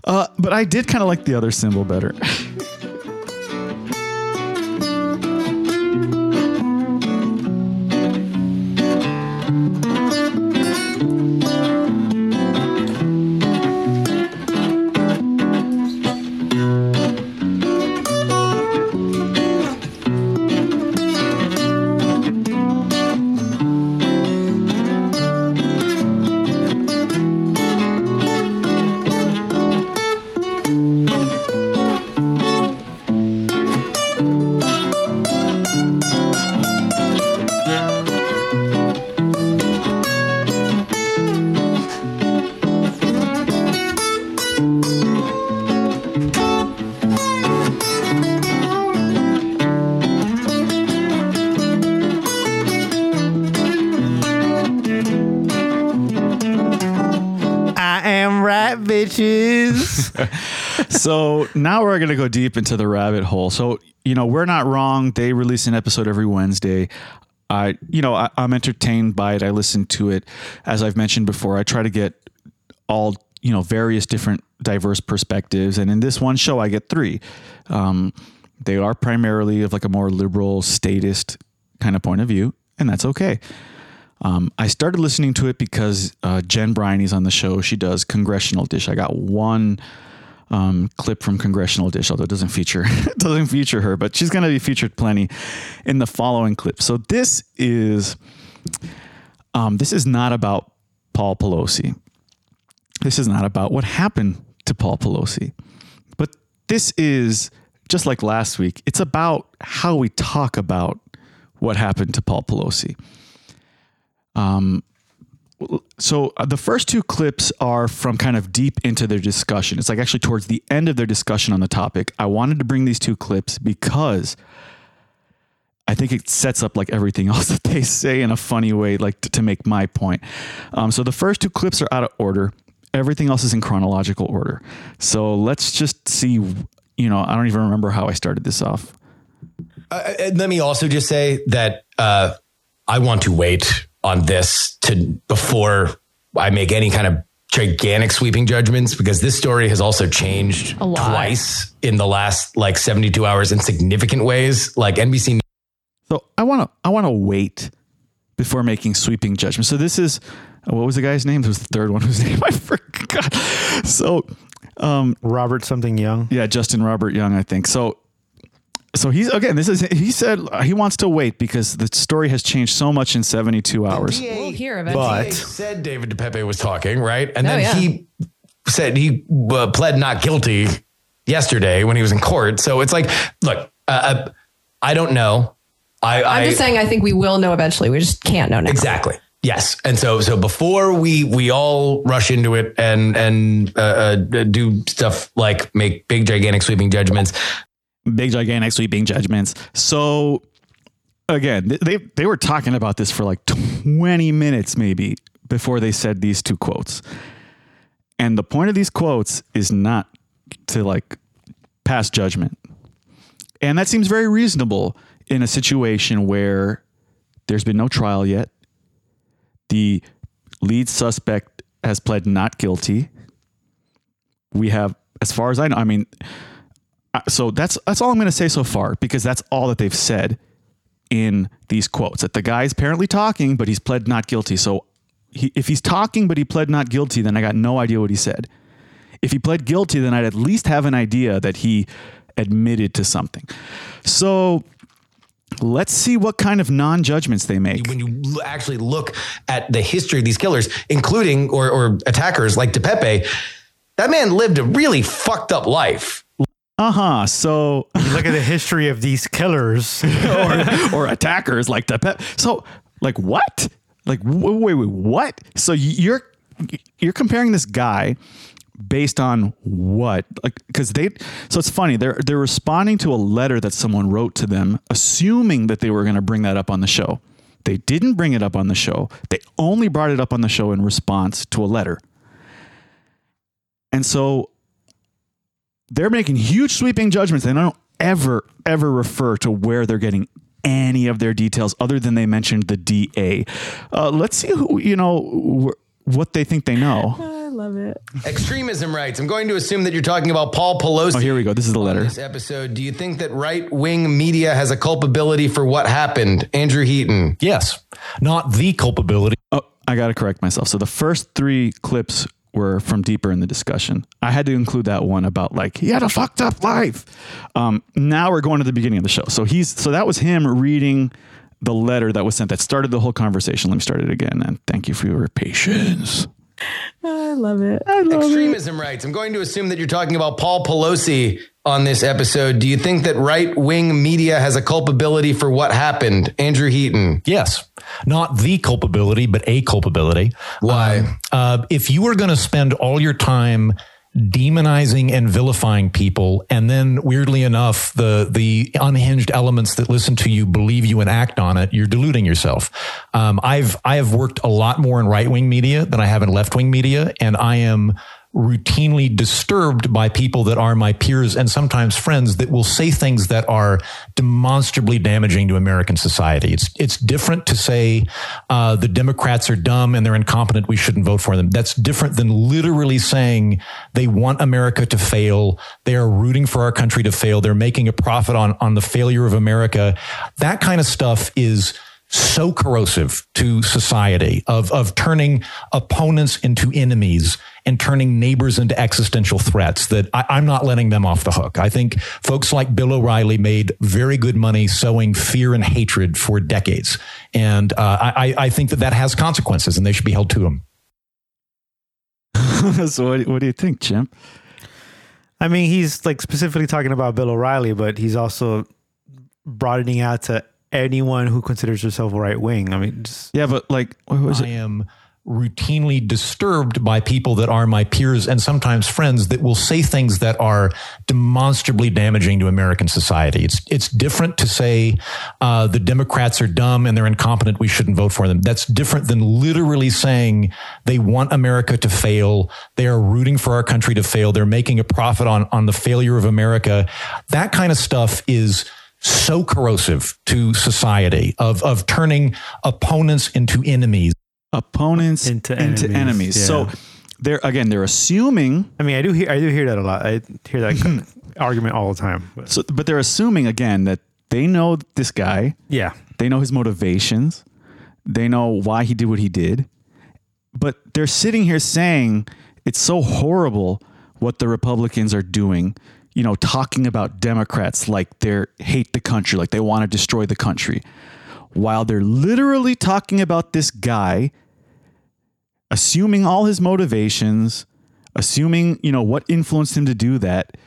uh, but I did kind of like the other symbol better. I now we're going to go deep into the rabbit hole. So, you know, we're not wrong. They release an episode every Wednesday. I, you know, I, I'm entertained by it. I listen to it. As I've mentioned before, I try to get all, you know, various different diverse perspectives. And in this one show, I get three. Um, they are primarily of like a more liberal, statist kind of point of view, and that's okay. Um, I started listening to it because uh, Jen Briney's on the show. She does Congressional Dish. I got one um, clip from Congressional Dish, although it doesn't feature doesn't feature her, but she's going to be featured plenty in the following clip. So this is um, this is not about Paul Pelosi. This is not about what happened to Paul Pelosi, but this is just like last week. It's about how we talk about what happened to Paul Pelosi. Um, so uh, the first two clips are from kind of deep into their discussion. It's like actually towards the end of their discussion on the topic. I wanted to bring these two clips because I think it sets up like everything else that they say in a funny way, like to, to make my point. Um, so the first two clips are out of order. Everything else is in chronological order. So let's just see. You know, I don't even remember how I started this off. Uh, let me also just say that uh, I want to wait on this to before I make any kind of gigantic sweeping judgments because this story has also changed A lot. twice in the last like 72 hours in significant ways. Like NBC So I want to I want to wait before making sweeping judgments. So this is what was the guy's name? It was the third one whose name I forgot. So um, Robert something young. yeah, Justin Robert Young, I think. So so he's again. This is he said he wants to wait because the story has changed so much in seventy two hours. We'll hear eventually. But said David DePape was talking, right? And Oh, then yeah. he said he uh, pled not guilty yesterday when he was in court. So it's like, look, uh, uh, I don't know. I, I'm I just saying I think we will know eventually. We just can't know now. exactly. Yes, and so so before we we all rush into it and and uh, uh, do stuff like make big gigantic sweeping judgments, Big gigantic sweeping judgments. So again, they they were talking about this for like twenty minutes maybe before they said these two quotes. And the point of these quotes is not to like pass judgment. And that seems very reasonable in a situation where there's been no trial yet. The lead suspect has pled not guilty. We have, as far as I know, I mean, So that's that's all I'm going to say so far because that's all that they've said in these quotes. That the guy's apparently talking, but he's pled not guilty. So he, if he's talking but he pled not guilty, then I got no idea what he said. If he pled guilty, then I'd at least have an idea that he admitted to something. So let's see what kind of non judgments they make. when you actually look at the history of these killers, including or, or attackers like DePape, that man lived a really fucked up life. Uh huh. So Look at the history of these killers. or, or attackers like the pep. So like what? Like wait, wait, what? So you're you're comparing this guy based on what? Like because they. So it's funny. They're they're responding to a letter that someone wrote to them, assuming that they were going to bring that up on the show. They didn't bring it up on the show. They only brought it up on the show in response to a letter. And so they're making huge sweeping judgments. They don't ever, ever refer to where they're getting any of their details other than they mentioned the DA. Uh, let's see who, you know, wh- what they think they know. I love it. Extremism rights. I'm going to assume that you're talking about Paul Pelosi. Oh, here we go. This is the letter. This episode. Do you think that right wing media has a culpability for what happened? Andrew Heaton. Yes, not the culpability. Oh, I got to correct myself. So the first three clips were from deeper in the discussion. I had to include that one about like he had a fucked up life. Um, now we're going to the beginning of the show. So he's so that was him reading the letter that was sent that started the whole conversation. Let me start it again. And thank you for your patience. I love it. I love Extremism rights. I'm going to assume that you're talking about Paul Pelosi on this episode. Do you think that right wing media has a culpability for what happened? Andrew Heaton. Yes, not the culpability, but a culpability. Why? Uh, if you are going to spend all your time demonizing and vilifying people, and then weirdly enough, the the unhinged elements that listen to you believe you and act on it, you're deluding yourself. Um, I've I have worked a lot more in right wing media than I have in left wing media, and I am routinely disturbed by people that are my peers and sometimes friends that will say things that are demonstrably damaging to American society. It's it's different to say uh, the Democrats are dumb and they're incompetent. We shouldn't vote for them. That's different than literally saying they want America to fail. They are rooting for our country to fail. They're making a profit on on the failure of America. That kind of stuff is so corrosive to society of, of turning opponents into enemies and turning neighbors into existential threats that I, I'm not letting them off the hook. I think folks like Bill O'Reilly made very good money sowing fear and hatred for decades. And uh, I, I think that that has consequences and they should be held to them. so what, what do you think, Jim? I mean, he's like specifically talking about Bill O'Reilly, but he's also broadening out to anyone who considers herself right wing. I mean, just, Yeah, but like, what was I it? am routinely disturbed by people that are my peers and sometimes friends that will say things that are demonstrably damaging to American society. It's it's different to say uh, the Democrats are dumb and they're incompetent. We shouldn't vote for them. That's different than literally saying they want America to fail. They are rooting for our country to fail. They're making a profit on on the failure of America. That kind of stuff is so corrosive to society of of turning opponents into enemies. Opponents Into into, enemies, enemies. yeah. So they're again, they're assuming I mean, I do hear, I do hear that a lot. I hear that hmm. argument all the time. But So, but they're assuming again that they know this guy, yeah, they know his motivations, they know why he did what he did, but they're sitting here saying it's so horrible what the Republicans are doing. You know, talking about Democrats like they hate the country, like they want to destroy the country, while they're literally talking about this guy, assuming all his motivations, assuming you know what influenced him to do that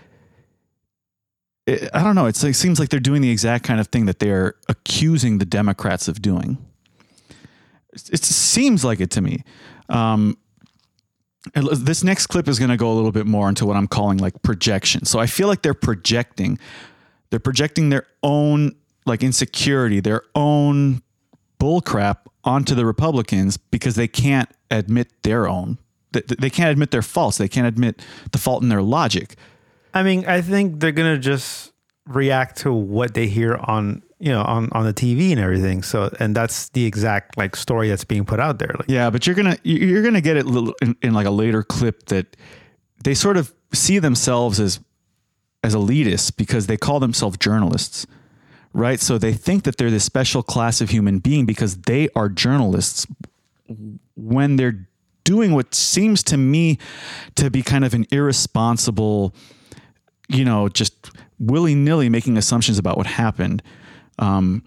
it, I don't know. It seems like they're doing the exact kind of thing that they're accusing the Democrats of doing. It, it seems like it to me. Um, this next clip is going to go a little bit more into what I'm calling like projection. So I feel like they're projecting, they're projecting their own like insecurity, their own bullcrap onto the Republicans because they can't admit their own. They, can't admit their faults. They can't admit the fault in their logic. I mean, I think they're gonna just react to what they hear on you know on on the TV and everything. So, and that's the exact like story that's being put out there. Like, Yeah, but you're gonna you- you're gonna get it in, in like a later clip that they sort of see themselves as as elitists because they call themselves journalists, right? So they think that they're this special class of human being because they are journalists when they're doing what seems to me to be kind of an irresponsible, you know, just willy nilly making assumptions about what happened. Um,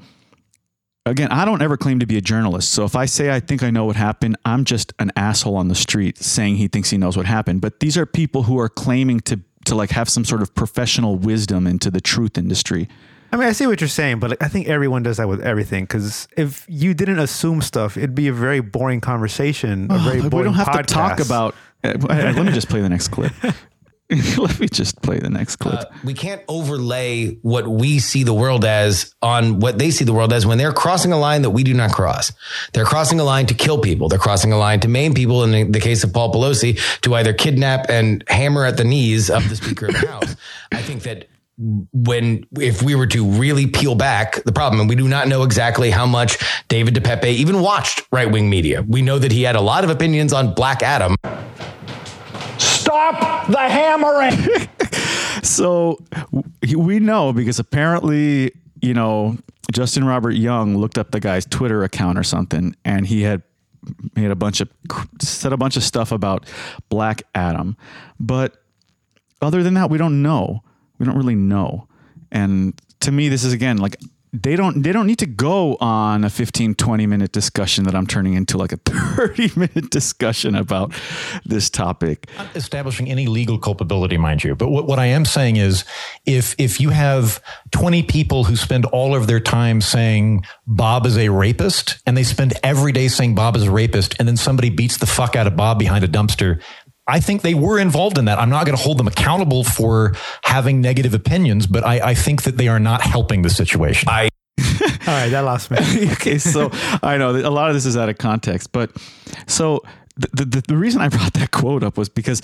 again, I don't ever claim to be a journalist. So if I say I think I know what happened, I'm just an asshole on the street saying he thinks he knows what happened. But these are people who are claiming to to like have some sort of professional wisdom into the truth industry. I mean, I see what you're saying, but like, I think everyone does that with everything. Because if you didn't assume stuff, it'd be a very boring conversation. A very boring we don't have to talk about. uh, let me just play the next clip. let me just play the next clip. Uh, we can't overlay what we see the world as on what they see the world as when they're crossing a line that we do not cross. They're crossing a line to kill people. They're crossing a line to maim people. In the- case of Paul Pelosi, to either kidnap and hammer at the knees of the Speaker of the House. I think that when if we were to really peel back the problem and we do not know exactly how much David DePape even watched right-wing media. We know that he had a lot of opinions on Black Adam. Stop the hammering. So we know because apparently, you know, Justin Robert Young looked up the guy's Twitter account or something, and he had made a bunch of said a bunch of stuff about Black Adam, but other than that, we don't know. We don't really know. And to me, this is again like they don't they don't need to go on a 15 20 minute discussion that I'm turning into like a 30 minute discussion about this topic. Not establishing any legal culpability, mind you. But what, what I am saying is if if you have 20 people who spend all of their time saying Bob is a rapist, and they spend every day saying Bob is a rapist, and then somebody beats the fuck out of Bob behind a dumpster. I think they were involved in that. I'm not going to hold them accountable for having negative opinions, but I, I think that they are not helping the situation. I All right, that lost me. okay, so I know a lot of this is out of context, but so the, the the reason I brought that quote up was because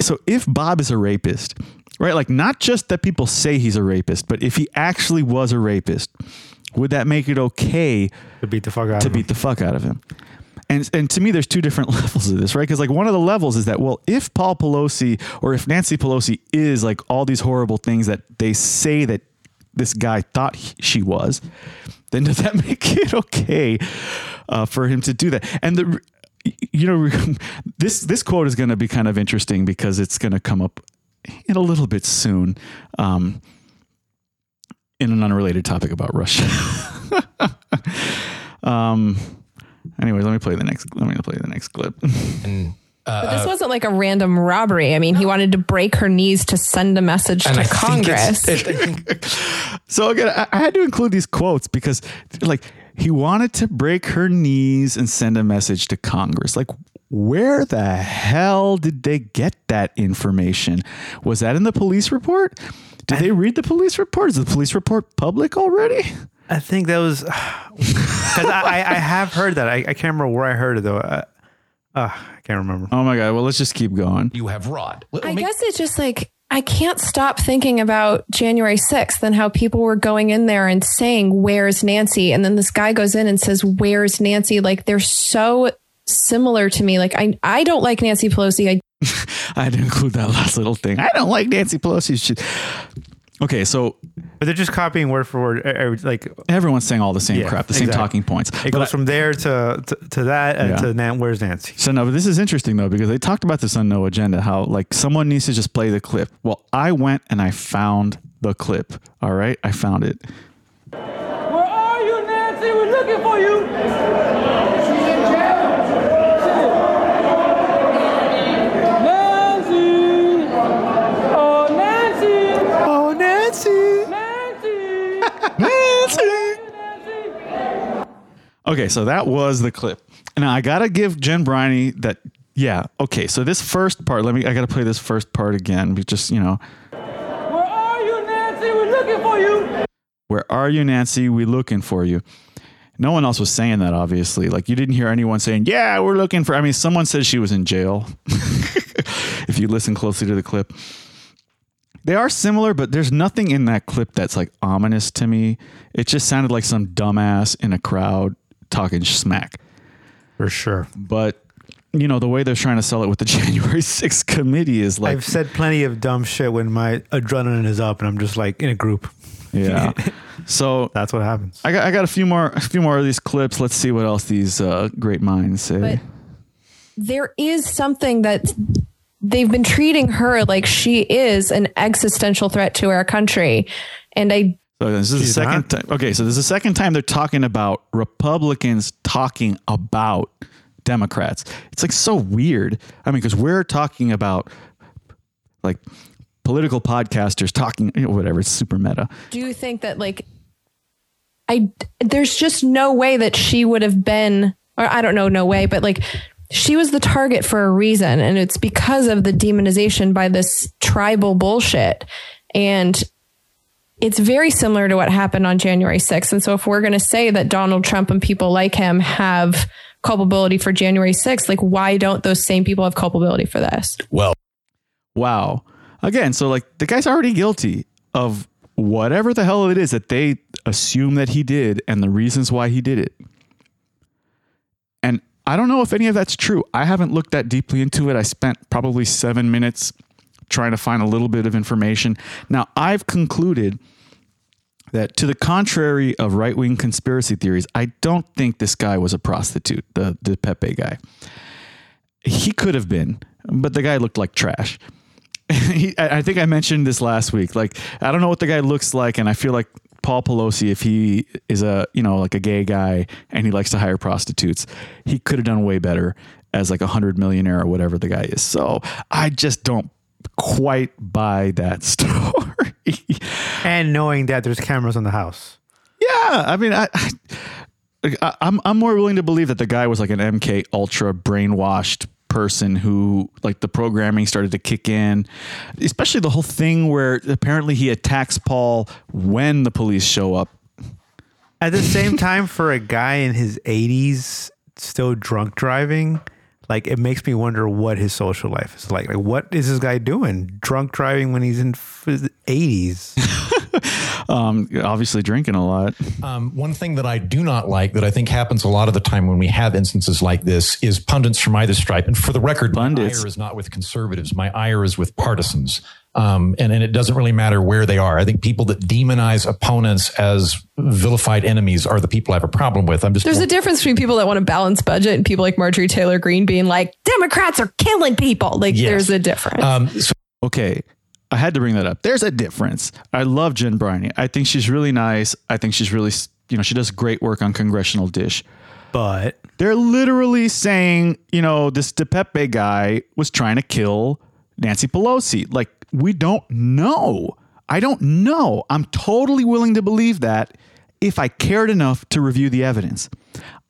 so if Bob is a rapist, right? Like not just that people say he's a rapist, but if he actually was a rapist, would that make it okay to beat the fuck out to of him. beat the fuck out of him? And and to me, there's two different levels of this, right? Because like one of the levels is that well, if Paul Pelosi or if Nancy Pelosi is like all these horrible things that they say that this guy thought he- she was, then does that make it okay uh, for him to do that? And the you know this this quote is going to be kind of interesting because it's going to come up in a little bit soon. Um, in an unrelated topic about Russia. um, anyway, let me play the next. Let me play the next clip. and uh, But this uh, wasn't like a random robbery. I mean, he wanted to break her knees to send a message to I think Congress. it's- it- so again, I, I had to include these quotes because, like, he wanted to break her knees and send a message to Congress. Like, where the hell did they get that information? Was that in the police report? Did they read the police report? Is the police report public already? I think that was because I, I, I have heard that. I, I can't remember where I heard it though. Uh, uh, I can't remember. Oh my god! Well, let's just keep going. you have Rod. Let- let I me- guess it's just like I can't stop thinking about January 6th and how people were going in there and saying, Where's Nancy? And then this guy goes in and says, Where's Nancy? Like they're so similar to me. Like I, I don't like Nancy Pelosi. I I had to include that last little thing. I don't like Nancy Pelosi's shit. Okay, so But they're just copying word for word. uh, uh, Like everyone's saying all the same Yeah, crap, the same talking points. it But goes I- from there to to, to that and Yeah. to Nan. Where's Nancy? So no, but this is interesting though because they talked about this on No Agenda. How like someone needs to just play the clip. Well, I went and I found the clip. All right, I found it. Where are you, Nancy? We're looking for you. Okay, so that was the clip. Now I gotta give Jen Briney that. Yeah. Okay. So this first part. Let me. I gotta play this first part again. We Just you know. Where are you, Nancy? We're looking for you. Where are you, Nancy? We looking for you. No one else was saying that, obviously. Like you didn't hear anyone saying, "Yeah, we're looking for." I mean, someone said she was in jail. if you listen closely to the clip, they are similar, but there's nothing in that clip that's like ominous to me. It just sounded like some dumbass in a crowd talking smack. For sure. But you know, the way they're trying to sell it with the January 6th committee is like, I've said plenty of dumb shit when my adrenaline is up and I'm just like in a group. yeah. So That's what happens. I got, I got a few more, a few more of these clips. Let's see what else these uh, great minds say. But there is something that they've been treating her like she is an existential threat to our country. And I So this is She's the second time. Okay, so this is the second time they're talking about Republicans talking about Democrats. It's like so weird. I mean, because we're talking about like political podcasters talking, you know, whatever. It's super meta. do you think that like I there's just no way that she would have been or I don't know no way but like she was the target for a reason and it's because of the demonization by this tribal bullshit and it's very similar to what happened on January 6th and so if we're going to say that Donald Trump and people like him have culpability for January 6th like why don't those same people have culpability for this Well, Wow. Again, so like the guy's already guilty of whatever the hell it is that they assume that he did and the reasons why he did it. And I don't know if any of that's true. I haven't looked that deeply into it. I spent probably seven minutes trying to find a little bit of information. Now, I've concluded that to the contrary of right wing conspiracy theories, I don't think this guy was a prostitute, the, the Pepe guy. He could have been, but the guy looked like trash. he, I I think I mentioned this last week. Like, I don't know what the guy looks like, and I feel like Paul Pelosi, if he is a you know like a gay guy and he likes to hire prostitutes, he could have done way better as like a hundred millionaire or whatever the guy is. So I just don't quite buy that story. And knowing that there's cameras on the house. yeah, I mean, I, I, I'm I'm more willing to believe that the guy was like an MK Ultra brainwashed person who like the programming started to kick in, especially the whole thing where apparently he attacks Paul when the police show up. At the same time, for a guy in his 80s still drunk driving, like it makes me wonder what his social life is like. Like, what is this guy doing? Drunk driving when he's in his 80s? Um, obviously drinking a lot. Um, one thing that I do not like that I think happens a lot of the time when we have instances like this is pundits from either stripe. And for the record, Pundits. my ire is not with conservatives. My ire is with partisans. Um, and, and it doesn't really matter where they are. I think people that demonize opponents as vilified enemies are the people I have a problem with. I'm just There's a difference between people that want to balance budget and people like Marjorie Taylor Greene being like, Democrats are killing people. Like, Yes. there's a difference. um, so Okay. I had to bring that up. There's a difference. I love Jen Briney. I think she's really nice. I think she's really, you know, she does great work on Congressional Dish. But They're literally saying, you know, this DePape guy was trying to kill Nancy Pelosi. Like, we don't know. I don't know. I'm totally willing to believe that if I cared enough to review the evidence.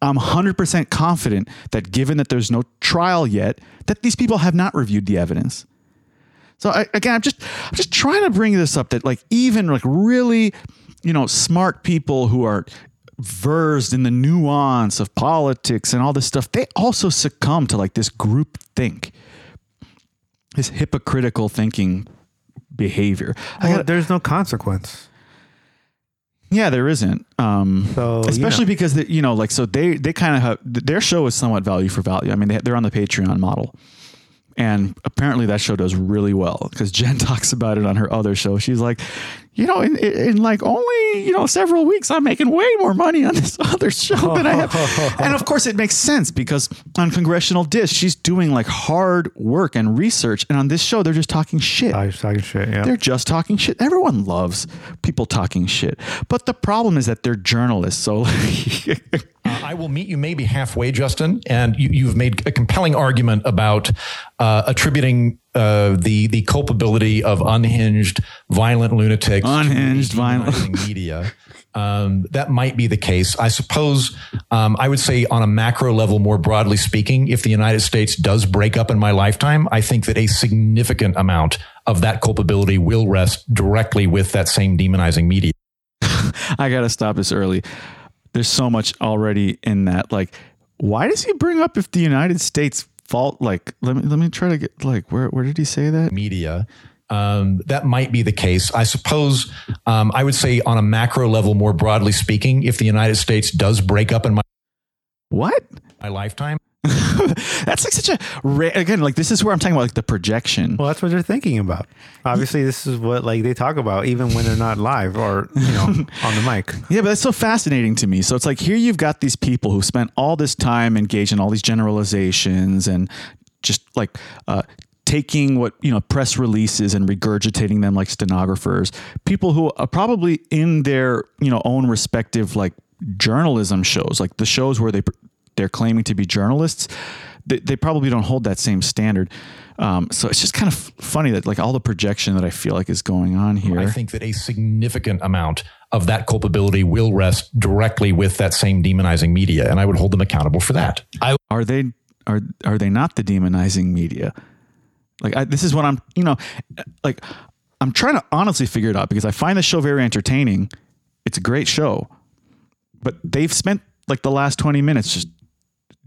I'm 100% confident that given that there's no trial yet, that these people have not reviewed the evidence. So I, again, I'm just I'm just trying to bring this up that like even like really, you know, smart people who are versed in the nuance of politics and all this stuff, they also succumb to like this group think, this hypocritical thinking behavior. I well, gotta- there's no consequence. yeah, there isn't. Um, So, especially because they, you know, like so they they kind of have their show is somewhat value for value. I mean, they, they're on the Patreon model, and apparently that show does really well because Jen talks about it on her other show. She's like, you know, in, in, like only you know several weeks, I'm making way more money on this other show than I have. and of course, it makes sense because on Congressional Dish, she's doing like hard work and research, and on this show, they're just talking shit. I was talking shit. Yeah. They're just talking shit. Everyone loves people talking shit. But the problem is that they're journalists. So like, Uh, I will meet you maybe halfway, Justin. And you, you've made a compelling argument about uh, attributing uh, the the culpability of unhinged, violent lunatics, to Unhinged, the violent- media. Um, that might be the case. I suppose um, I would say, on a macro level, more broadly speaking, if the United States does break up in my lifetime, I think that a significant amount of that culpability will rest directly with that same demonizing media. I got to stop this early. There's so much already in that. Like, why does he bring up if the United States fault? Like, let me let me try to get like where where did he say that? media. Um, that might be the case. I suppose um, I would say, on a macro level, more broadly speaking, if the United States does break up in my, What? my lifetime, That's like such a ra- again like this is where I'm talking about like the projection. Well, that's what they're thinking about. Obviously, this is what like they talk about even when they're not live or you know on the mic. Yeah, but that's so fascinating to me. So it's like here you've got these people who spent all this time engaged in all these generalizations and just like uh, taking what you know press releases and regurgitating them like stenographers. People who are probably in their you know own respective like journalism shows, like the shows where they they're claiming to be journalists. They, they probably don't hold that same standard. Um, so it's just kind of funny that like all the projection that I feel like is going on here. I think that a significant amount of that culpability will rest directly with that same demonizing media, and I would hold them accountable for that. are they are are they not the demonizing media? Like I, this is what I'm, you know, like I'm trying to honestly figure it out because I find the show very entertaining. It's a great show, but they've spent like the last 20 minutes just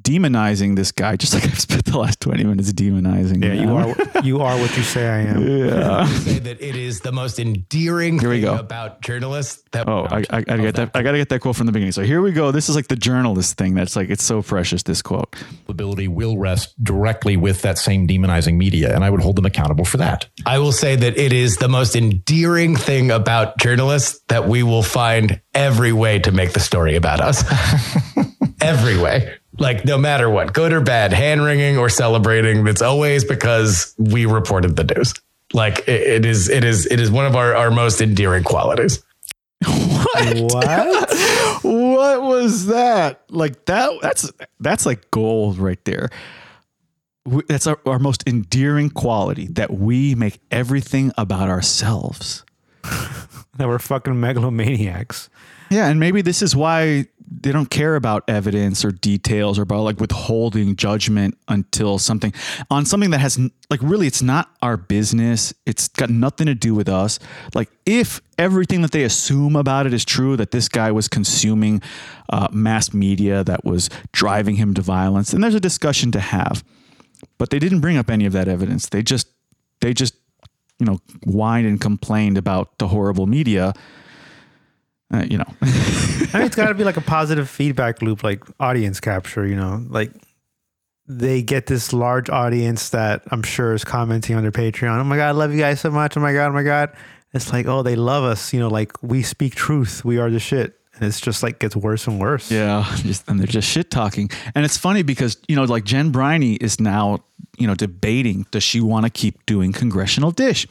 demonizing this guy, just like I've spent the last 20 minutes demonizing. Yeah, you are you are what you say I am. Yeah. say that it is the most endearing Here we thing go. about journalists that Oh, I, I, I gotta get that. I gotta get that quote from the beginning. So here we go. This is like the journalist thing. That's like it's so precious. This quote. Culpability will rest directly with that same demonizing media, and I would hold them accountable for that. I will say that it is the most endearing thing about journalists that we will find every way to make the story about us. every way. Like no matter what, good or bad, hand wringing or celebrating, it's always because we reported the news. Like it, it is, it is, it is one of our, our most endearing qualities. What? what was that? Like that? That's that's like gold right there. We- That's our, our most endearing quality that we make everything about ourselves. that we're fucking megalomaniacs. Yeah, and maybe this is why they don't care about evidence or details or about like withholding judgment until something on something that has like really it's not our business. It's got nothing to do with us. Like if everything that they assume about it is true, that this guy was consuming uh, mass media that was driving him to violence, then there's a discussion to have. But they didn't bring up any of that evidence. They just they just you know whined and complained about the horrible media. Uh, you know. I mean, it's got to be like a positive feedback loop, like audience capture. You know, like they get this large audience that I'm sure is commenting on their Patreon. Oh my god, I love you guys so much. Oh my god, oh my god. It's like, oh, they love us. You know, like we speak truth. We are the shit. And it's just like gets worse and worse. Yeah, just, and they're just shit talking. And it's funny because you know, like Jen Briney is now you know debating does she want to keep doing Congressional Dish,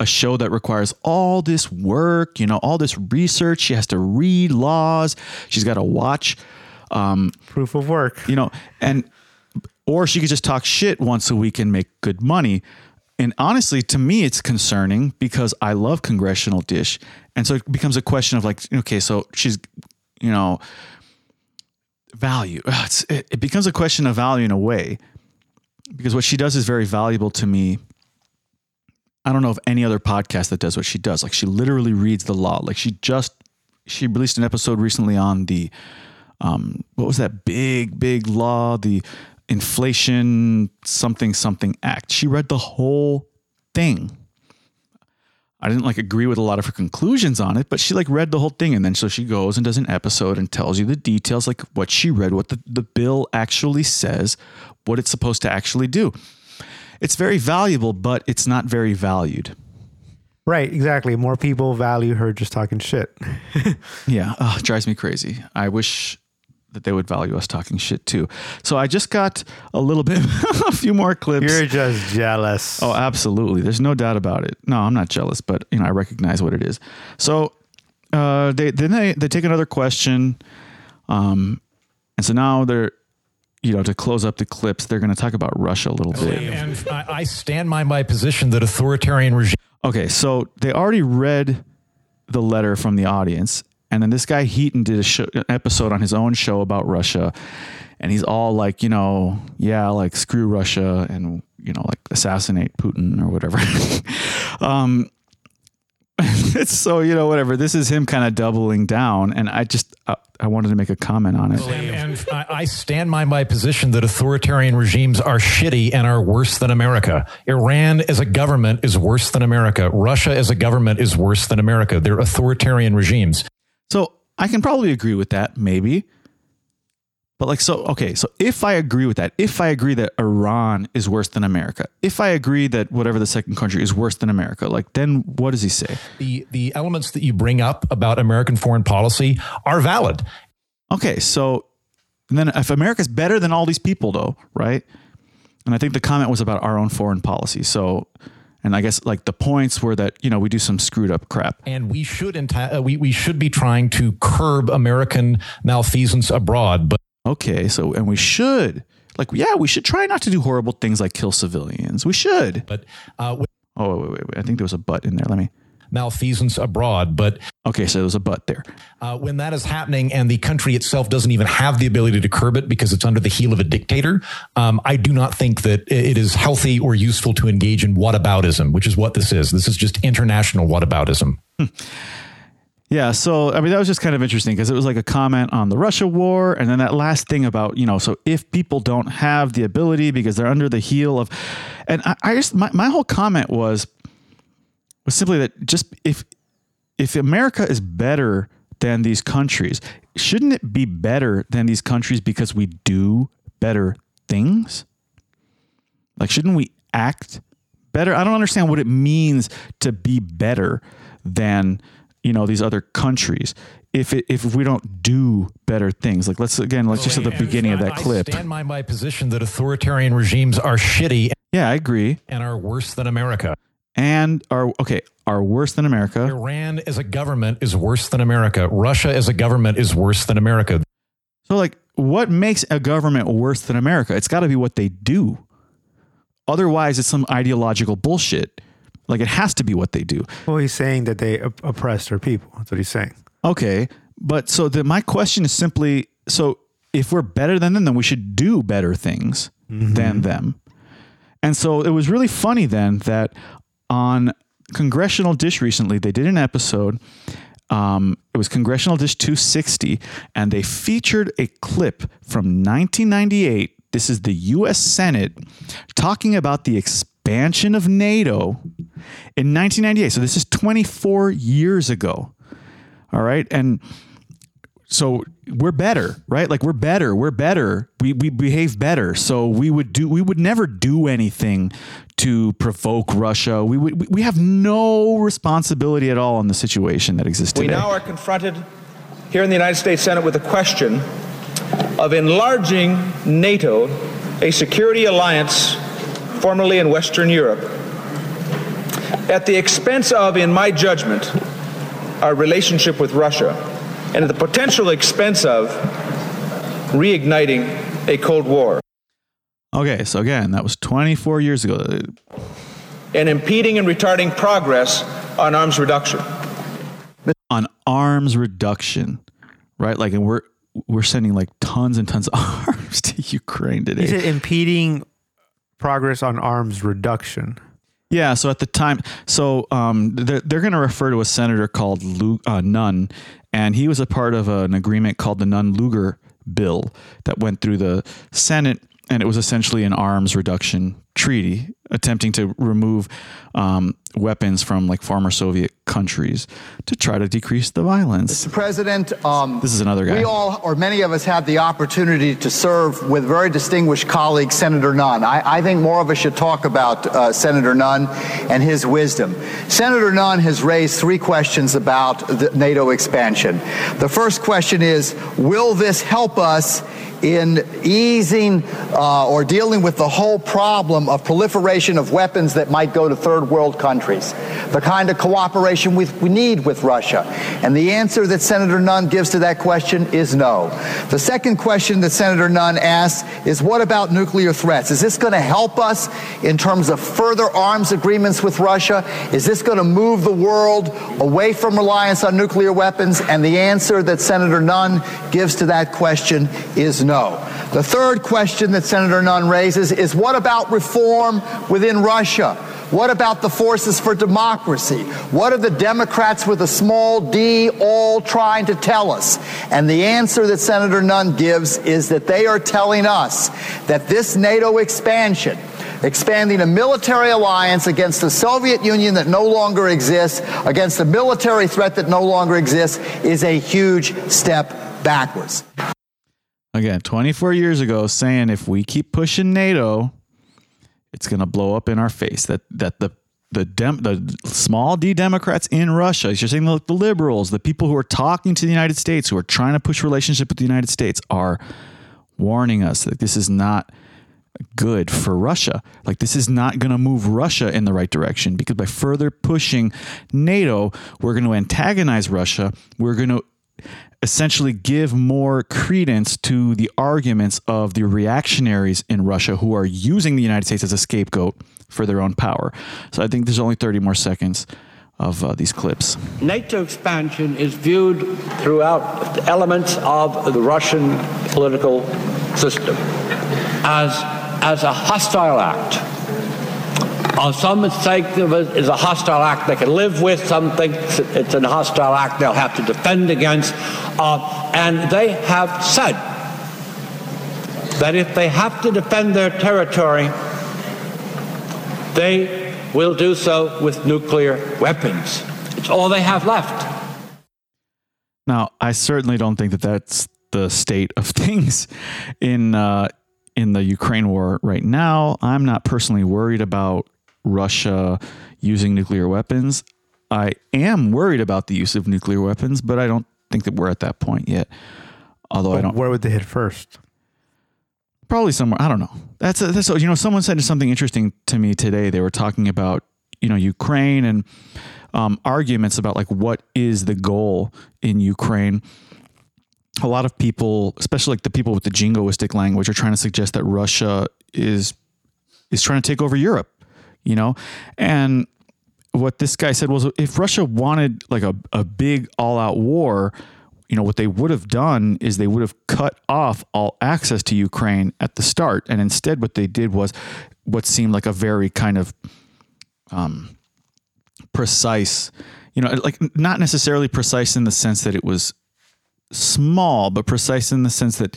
a show that requires all this work, you know, all this research. She has to read laws. She's got to watch, um, Proof of work. you know, and or she could just talk shit once a week and make good money. And honestly, to me, it's concerning because I love Congressional Dish, and so it becomes a question of like, okay, so she's, you know, value. It's, it, it becomes a question of value in a way, because what she does is very valuable to me. I don't know of any other podcast that does what she does. Like she literally reads the law. Like she just she released an episode recently on the um, what was that big big law? The inflation something something act. She read the whole thing. I didn't like agree with a lot of her conclusions on it but she like read the whole thing. And then so she goes and does an episode and tells you the details like what she read what the, the bill actually says what it's supposed to actually do it's very valuable but it's not very valued Right, exactly. More people value her just talking shit. Yeah, oh, it drives me crazy. I wish that they would value us talking shit too. So I just got a little bit, a few more clips. You're just jealous. oh, absolutely. There's no doubt about it. No, I'm not jealous, but you know, I recognize what it is. So uh, they then they they take another question, um, and so now they're, you know, to close up the clips, they're going to talk about Russia a little bit. And I, I stand by my position that authoritarian regime. Okay, so they already read the letter from the audience, and then this guy Heaton did a show, an episode on his own show about Russia, and he's all like, you know, yeah, like screw Russia and you know, like assassinate Putin or whatever. um, so you know whatever. This is him kind of doubling down, and I just uh, I wanted to make a comment on it. And, and I, I stand by my position that authoritarian regimes are shitty and are worse than America. Iran as a government is worse than America. Russia as a government is worse than America. They're authoritarian regimes. So I can probably agree with that, maybe. But like so okay, so if I agree with that, if I agree that Iran is worse than America, if I agree that whatever the second country is worse than America, like then what does he say? The the elements that you bring up about American foreign policy are valid. Okay, so then if America's better than all these people though, right? And I think the comment was about our own foreign policy. So and I guess like the points were that you know we do some screwed up crap. And we should enti- uh, we we should be trying to curb American malfeasance abroad, but Okay, so and we should like yeah, we should try not to do horrible things like kill civilians. We should. but uh, with Oh wait, wait, wait. I think there was a but in there. Let me. malfeasance abroad, but Okay, so there was a but there. uh, when that is happening and the country itself doesn't even have the ability to curb it because it's under the heel of a dictator, um, I do not think that it is healthy or useful to engage in whataboutism, which is what this is. This is just international whataboutism. Yeah, so I mean that was just kind of interesting because it was like a comment on the Russia war, and then that last thing about you know, so if people don't have the ability because they're under the heel of, and I, I just my, my whole comment was was simply that just if if America is better than these countries, shouldn't it be better than these countries because we do better things? Like, shouldn't we act better? I don't understand what it means to be better than you know these other countries if it, if we don't do better things. Like, let's again, let's just oh, at the beginning of I- that clip. I stand by my position that authoritarian regimes are shitty Yeah, I agree. and are worse than America. And are okay, are worse than America. Iran as a government is worse than America. Russia as a government is worse than America. So, like, what makes a government worse than America? It's got to be what they do. Otherwise, it's some ideological bullshit. Like, it has to be what they do. Well, he's saying that they op- oppress their people. That's what he's saying. Okay, but so the, my question is simply: so if we're better than them, then we should do better things than them. And so it was really funny then that on Congressional Dish recently they did an episode. Um, it was Congressional Dish 260, and they featured a clip from 1998. This is the U.S. Senate talking about the expansion of NATO in 1998. So this is 24 years ago. All right. And so we're better, right? Like we're better. We're better. We, we behave better. So we would do, we would never do anything to provoke Russia. We would, we have no responsibility at all in the situation that exists today. We now are confronted here in the United States Senate with the question of enlarging NATO, a security alliance formerly in Western Europe, at the expense of, in my judgment, our relationship with Russia, and at the potential expense of reigniting a Cold War. okay. So again, that was 24 years ago. and impeding and retarding progress on arms reduction. on arms reduction, right? Like, and we're, we're sending like tons and tons of arms to Ukraine today. Is it impeding progress on arms reduction. Yeah. So at the time, so um, they're, they're going to refer to a senator called Lu, uh, Nunn, and he was a part of an agreement called the Nunn Lugar bill that went through the Senate, and it was essentially an arms reduction treaty attempting to remove um, weapons from like former Soviet countries to try to decrease the violence. Mr. President, um, This is another guy. We all, or many of us, had the opportunity to serve with very distinguished colleague Senator Nunn. I, I think more of us should talk about uh, Senator Nunn and his wisdom. Senator Nunn has raised three questions about the NATO expansion. The first question is, will this help us in easing uh, or dealing with the whole problem of proliferation of weapons that might go to third world countries, the kind of cooperation we, we need with Russia? And the answer that Senator Nunn gives to that question is no. The second question that Senator Nunn asks is what about nuclear threats? Is this going to help us in terms of further arms agreements with Russia? Is this going to move the world away from reliance on nuclear weapons? And the answer that Senator Nunn gives to that question is no. The third question that Senator Nunn raises is what about reform within Russia? What about the forces for democracy? What are the Democrats with a small d all trying to tell us? And the answer that Senator Nunn gives is that they are telling us that this NATO expansion, expanding a military alliance against the Soviet Union that no longer exists, against a military threat that no longer exists, is a huge step backwards. again 24 years ago saying if we keep pushing NATO, it's going to blow up in our face. That that the the dem, the small d Democrats in Russia, you're saying the, the liberals, the people who are talking to the United States, who are trying to push relationship with the United States, are warning us that this is not good for Russia. Like this is not going to move Russia in the right direction because by further pushing NATO, we're going to antagonize Russia. We're going to essentially give more credence to the arguments of the reactionaries in Russia who are using the United States as a scapegoat for their own power. So I think there's only 30 more seconds of uh, these clips. NATO expansion is viewed throughout elements of the Russian political system as, as a hostile act. On some sake of it is a hostile act they can live with. Some think it's a hostile act they'll have to defend against. Uh, and they have said that if they have to defend their territory, they will do so with nuclear weapons. It's all they have left. Now, I certainly don't think that that's the state of things in uh, in the Ukraine war right now. I'm not personally worried about Russia using nuclear weapons. I am worried about the use of nuclear weapons, but I don't think that we're at that point yet. Although But I don't where would they hit first? probably somewhere I don't know. That's a, that's a, you know someone said something interesting to me today. They were talking about you know Ukraine and um, arguments about like what is the goal in Ukraine. A lot of people, especially like the people with the jingoistic language, are trying to suggest that Russia is is trying to take over Europe. You know, and what this guy said was if Russia wanted like a, a big all out war, you know, what they would have done is they would have cut off all access to Ukraine at the start. And instead, what they did was what seemed like a very kind of um, precise, you know, like not necessarily precise in the sense that it was small, but precise in the sense that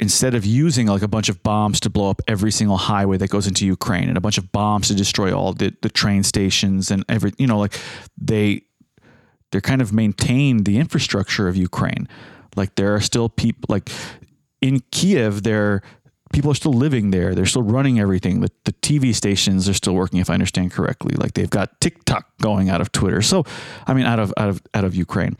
instead of using like a bunch of bombs to blow up every single highway that goes into Ukraine and a bunch of bombs to destroy all the, the train stations and every, you know, like they, they're kind of maintained the infrastructure of Ukraine. Like there are still people like in Kiev, there people are still living there. They're still running everything. The, the TV stations are still working, if I understand correctly. Like they've got TikTok going out of Twitter. So, I mean, out of out of out of Ukraine.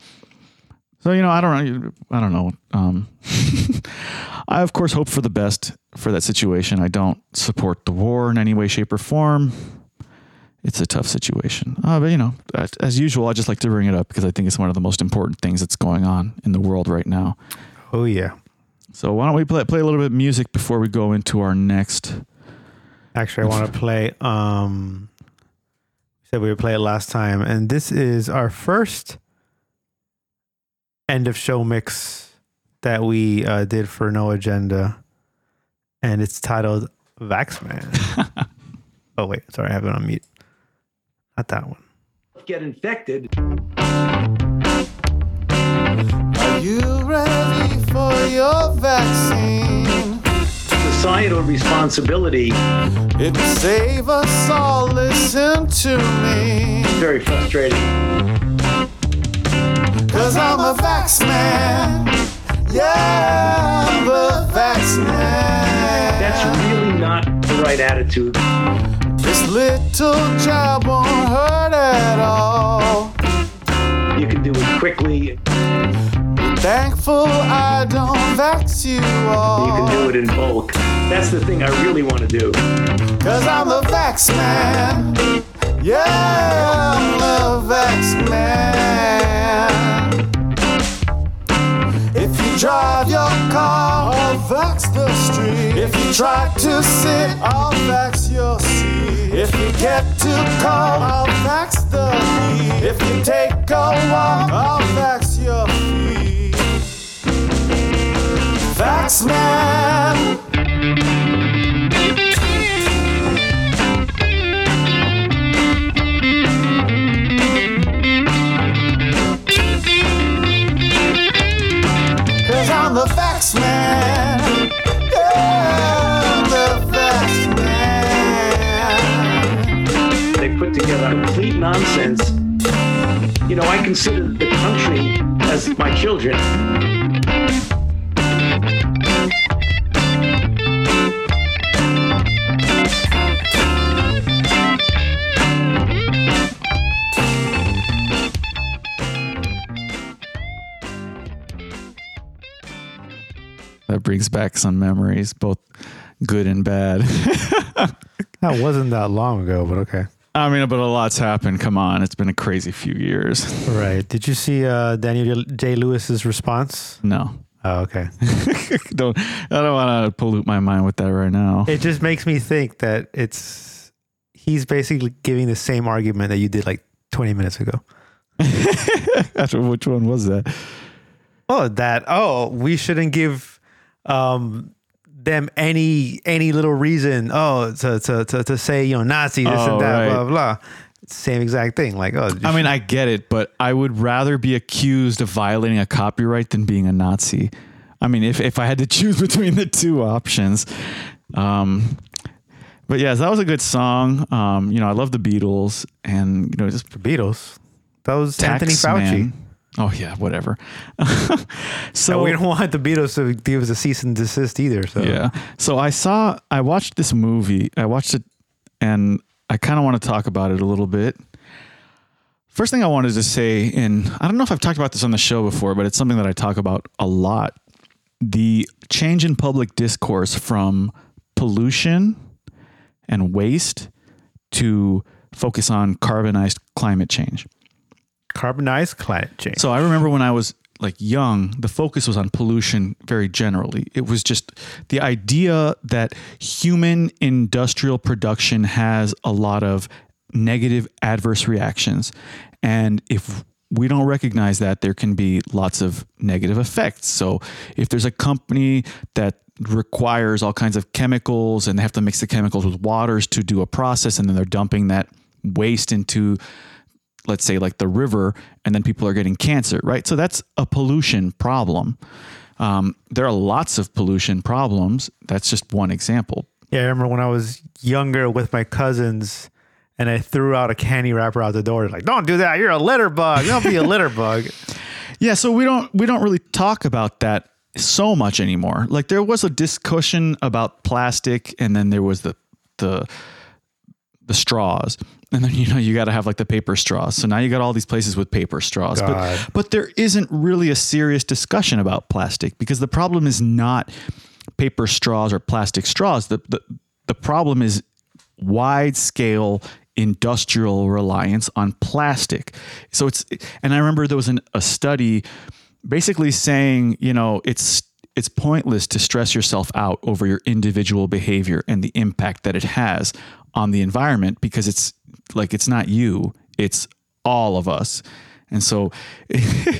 So you know, I don't know. I don't know. Um, I of course hope for the best for that situation. I don't support the war in any way, shape, or form. It's a tough situation. Uh, but you know, as usual, I just like to bring it up because I think it's one of the most important things that's going on in the world right now. Oh yeah. So why don't we play play a little bit of music before we go into our next? Actually, I want to play. Um, said we would play it last time, and this is our first end of show mix that we uh, did for No Agenda, and it's titled "Vaxman." oh wait, sorry, I have it on mute. Not that one. Get infected. Are you ready for your vaccine? Societal responsibility. It will save us all. Listen to me. Very frustrating. Cause I'm a vax man. Yeah, I'm a vax man. That's really not the right attitude. This little jab won't hurt at all. You can do it quickly. Thankful I don't vax you all. You can do it in bulk. That's the thing I really want to do. Cause I'm a vax man. Yeah, I'm a vax man. If you drive your car, I'll vax the street. If you try to sit, I'll vax your seat. If you get too cold, I'll vax the heat. If you take a walk, I'll vax your feet. Vax man. talking complete nonsense. You know, I consider the country as my children. that brings back some memories, both good and bad. that wasn't that long ago, but okay. I mean, but a lot's happened. Come on, it's been a crazy few years. Right. Did you see uh, Daniel J. Lewis's response? No, Oh, okay. don't. I don't want to pollute my mind with that right now. it just makes me think that it's he's basically giving the same argument that you did like 20 minutes ago. Which one was that? Oh, that oh, we shouldn't give um them any any little reason oh to to to, to say you know Nazi this Oh, and that right. blah blah. Same exact thing. Like oh, I mean, I get it, but I would rather be accused of violating a copyright than being a Nazi. I mean, if, if I had to choose between the two options. Um, but yes, that was a good song. Um, you know, I love the Beatles and, you know, just the Beatles. That was Anthony Tax Fauci. Man. Oh yeah, whatever. so And we don't want the Beatles to give us a cease and desist either. So Yeah. So I saw, I watched this movie. I watched it and I kind of want to talk about it a little bit. First thing I wanted to say, and I don't know if I've talked about this on the show before, but it's something that I talk about a lot. The change in public discourse from pollution and waste to focus on carbonized climate change. Carbonized climate change. So I remember when I was like young, the focus was on pollution very generally. It was just the idea that human industrial production has a lot of negative adverse reactions. And if we don't recognize that, there can be lots of negative effects. So if there's a company that requires all kinds of chemicals and they have to mix the chemicals with waters to do a process and then they're dumping that waste into let's say like the river and then people are getting cancer right so that's a pollution problem um, there are lots of pollution problems that's just one example Yeah, I remember when I was younger with my cousins and I threw out a candy wrapper out the door. Like, don't do that. You're a litter bug. Don't be a litter bug. yeah so we don't we don't really talk about that so much anymore like there was a discussion about plastic and then there was the the the straws and then you know you got to have like the paper straws. So now you got all these places with paper straws. God. but but there isn't really a serious discussion about plastic because the problem is not paper straws or plastic straws. The the, the problem is wide scale industrial reliance on plastic. So it's and i remember there was an, a study basically saying you know it's it's pointless to stress yourself out over your individual behavior and the impact that it has on the environment because it's like it's not you it's all of us and so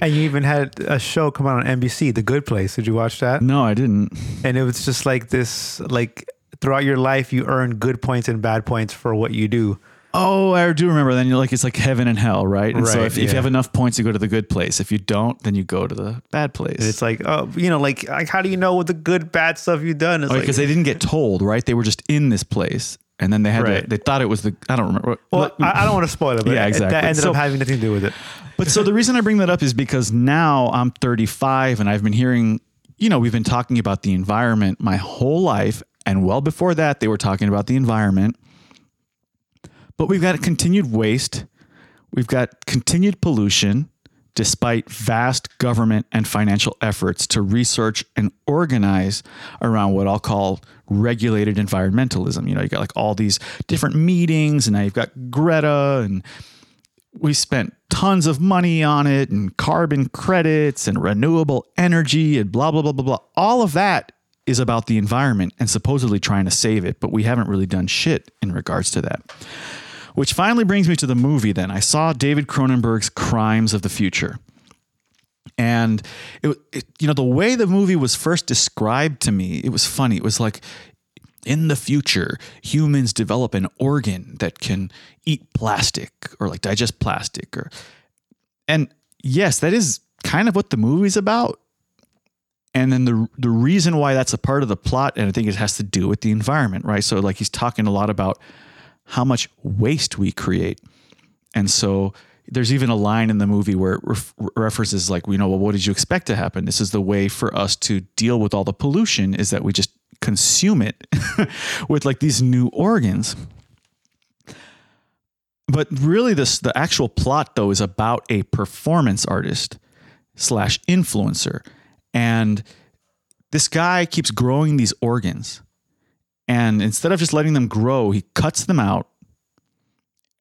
and you even had a show come out on NBC, The Good Place. Did you watch that? no i didn't And it was just like this, like throughout your life, you earn good points and bad points for what you do. Oh, I do remember. Then you're like, it's like heaven and hell, right? And so Right, if, if you have enough points, you go to the good place. If you don't, then you go to the bad place. And it's like, oh, you know, like, like how do you know what the good, bad stuff you've done? It's Oh, like, because they didn't get told, right? They were just in this place, and then they had Right. to. They thought it was the. I don't remember. well, I, I don't want to spoil it, but Yeah, exactly. that ended So- up having nothing to do with it. But so the reason I bring that up is because now I'm 35 and I've been hearing, you know, we've been talking about the environment my whole life. And well before that, they were talking about the environment. But we've got continued waste, we've got continued pollution, despite vast government and financial efforts to research and organize around what I'll call regulated environmentalism. You know, you got like all these different meetings, and now you've got Greta and we spent tons of money on it and carbon credits and renewable energy and blah blah blah blah blah all of that is about the environment and supposedly trying to save it but we haven't really done shit in regards to that which finally brings me to the movie then i saw david cronenberg's crimes of the future and it, it you know the way the movie was first described to me it was funny it was like in the future, humans develop an organ that can eat plastic or like digest plastic or and yes, that is kind of what the movie's about. And then the the reason why that's a part of the plot, and I think it has to do with the environment, right? So like he's talking a lot about how much waste we create. And so there's even a line in the movie where it ref- references like, you know, well, what did you expect to happen? This is the way for us to deal with all the pollution is that we just consume it with like these new organs. But really, this the actual plot though is about a performance artist slash influencer, and this guy keeps growing these organs. And instead of just letting them grow, he cuts them out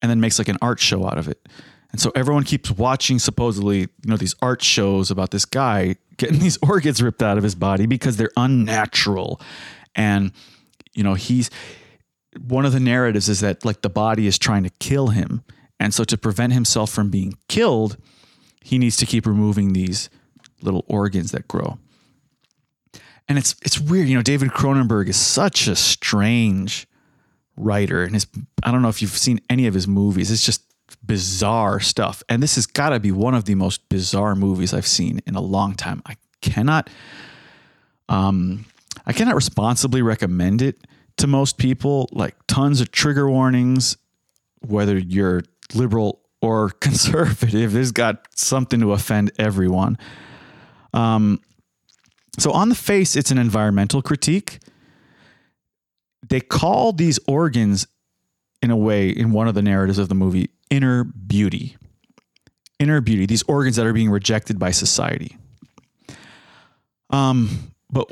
and then makes like an art show out of it. And so everyone keeps watching supposedly, you know, these art shows about this guy getting these organs ripped out of his body because they're unnatural. And you know, he's one of the narratives is that like the body is trying to kill him. And so to prevent himself from being killed, he needs to keep removing these little organs that grow. And it's it's weird, you know, David Cronenberg is such a strange writer and his I don't know if you've seen any of his movies. It's just bizarre stuff. And this has got to be one of the most bizarre movies I've seen in a long time. I cannot um I cannot responsibly recommend it to most people. Like tons of trigger warnings, whether you're liberal or conservative, it's got something to offend everyone. Um, so on the face, it's an environmental critique. They call these organs, in a way, in one of the narratives of the movie, inner beauty. Inner beauty, these organs that are being rejected by society. Um, but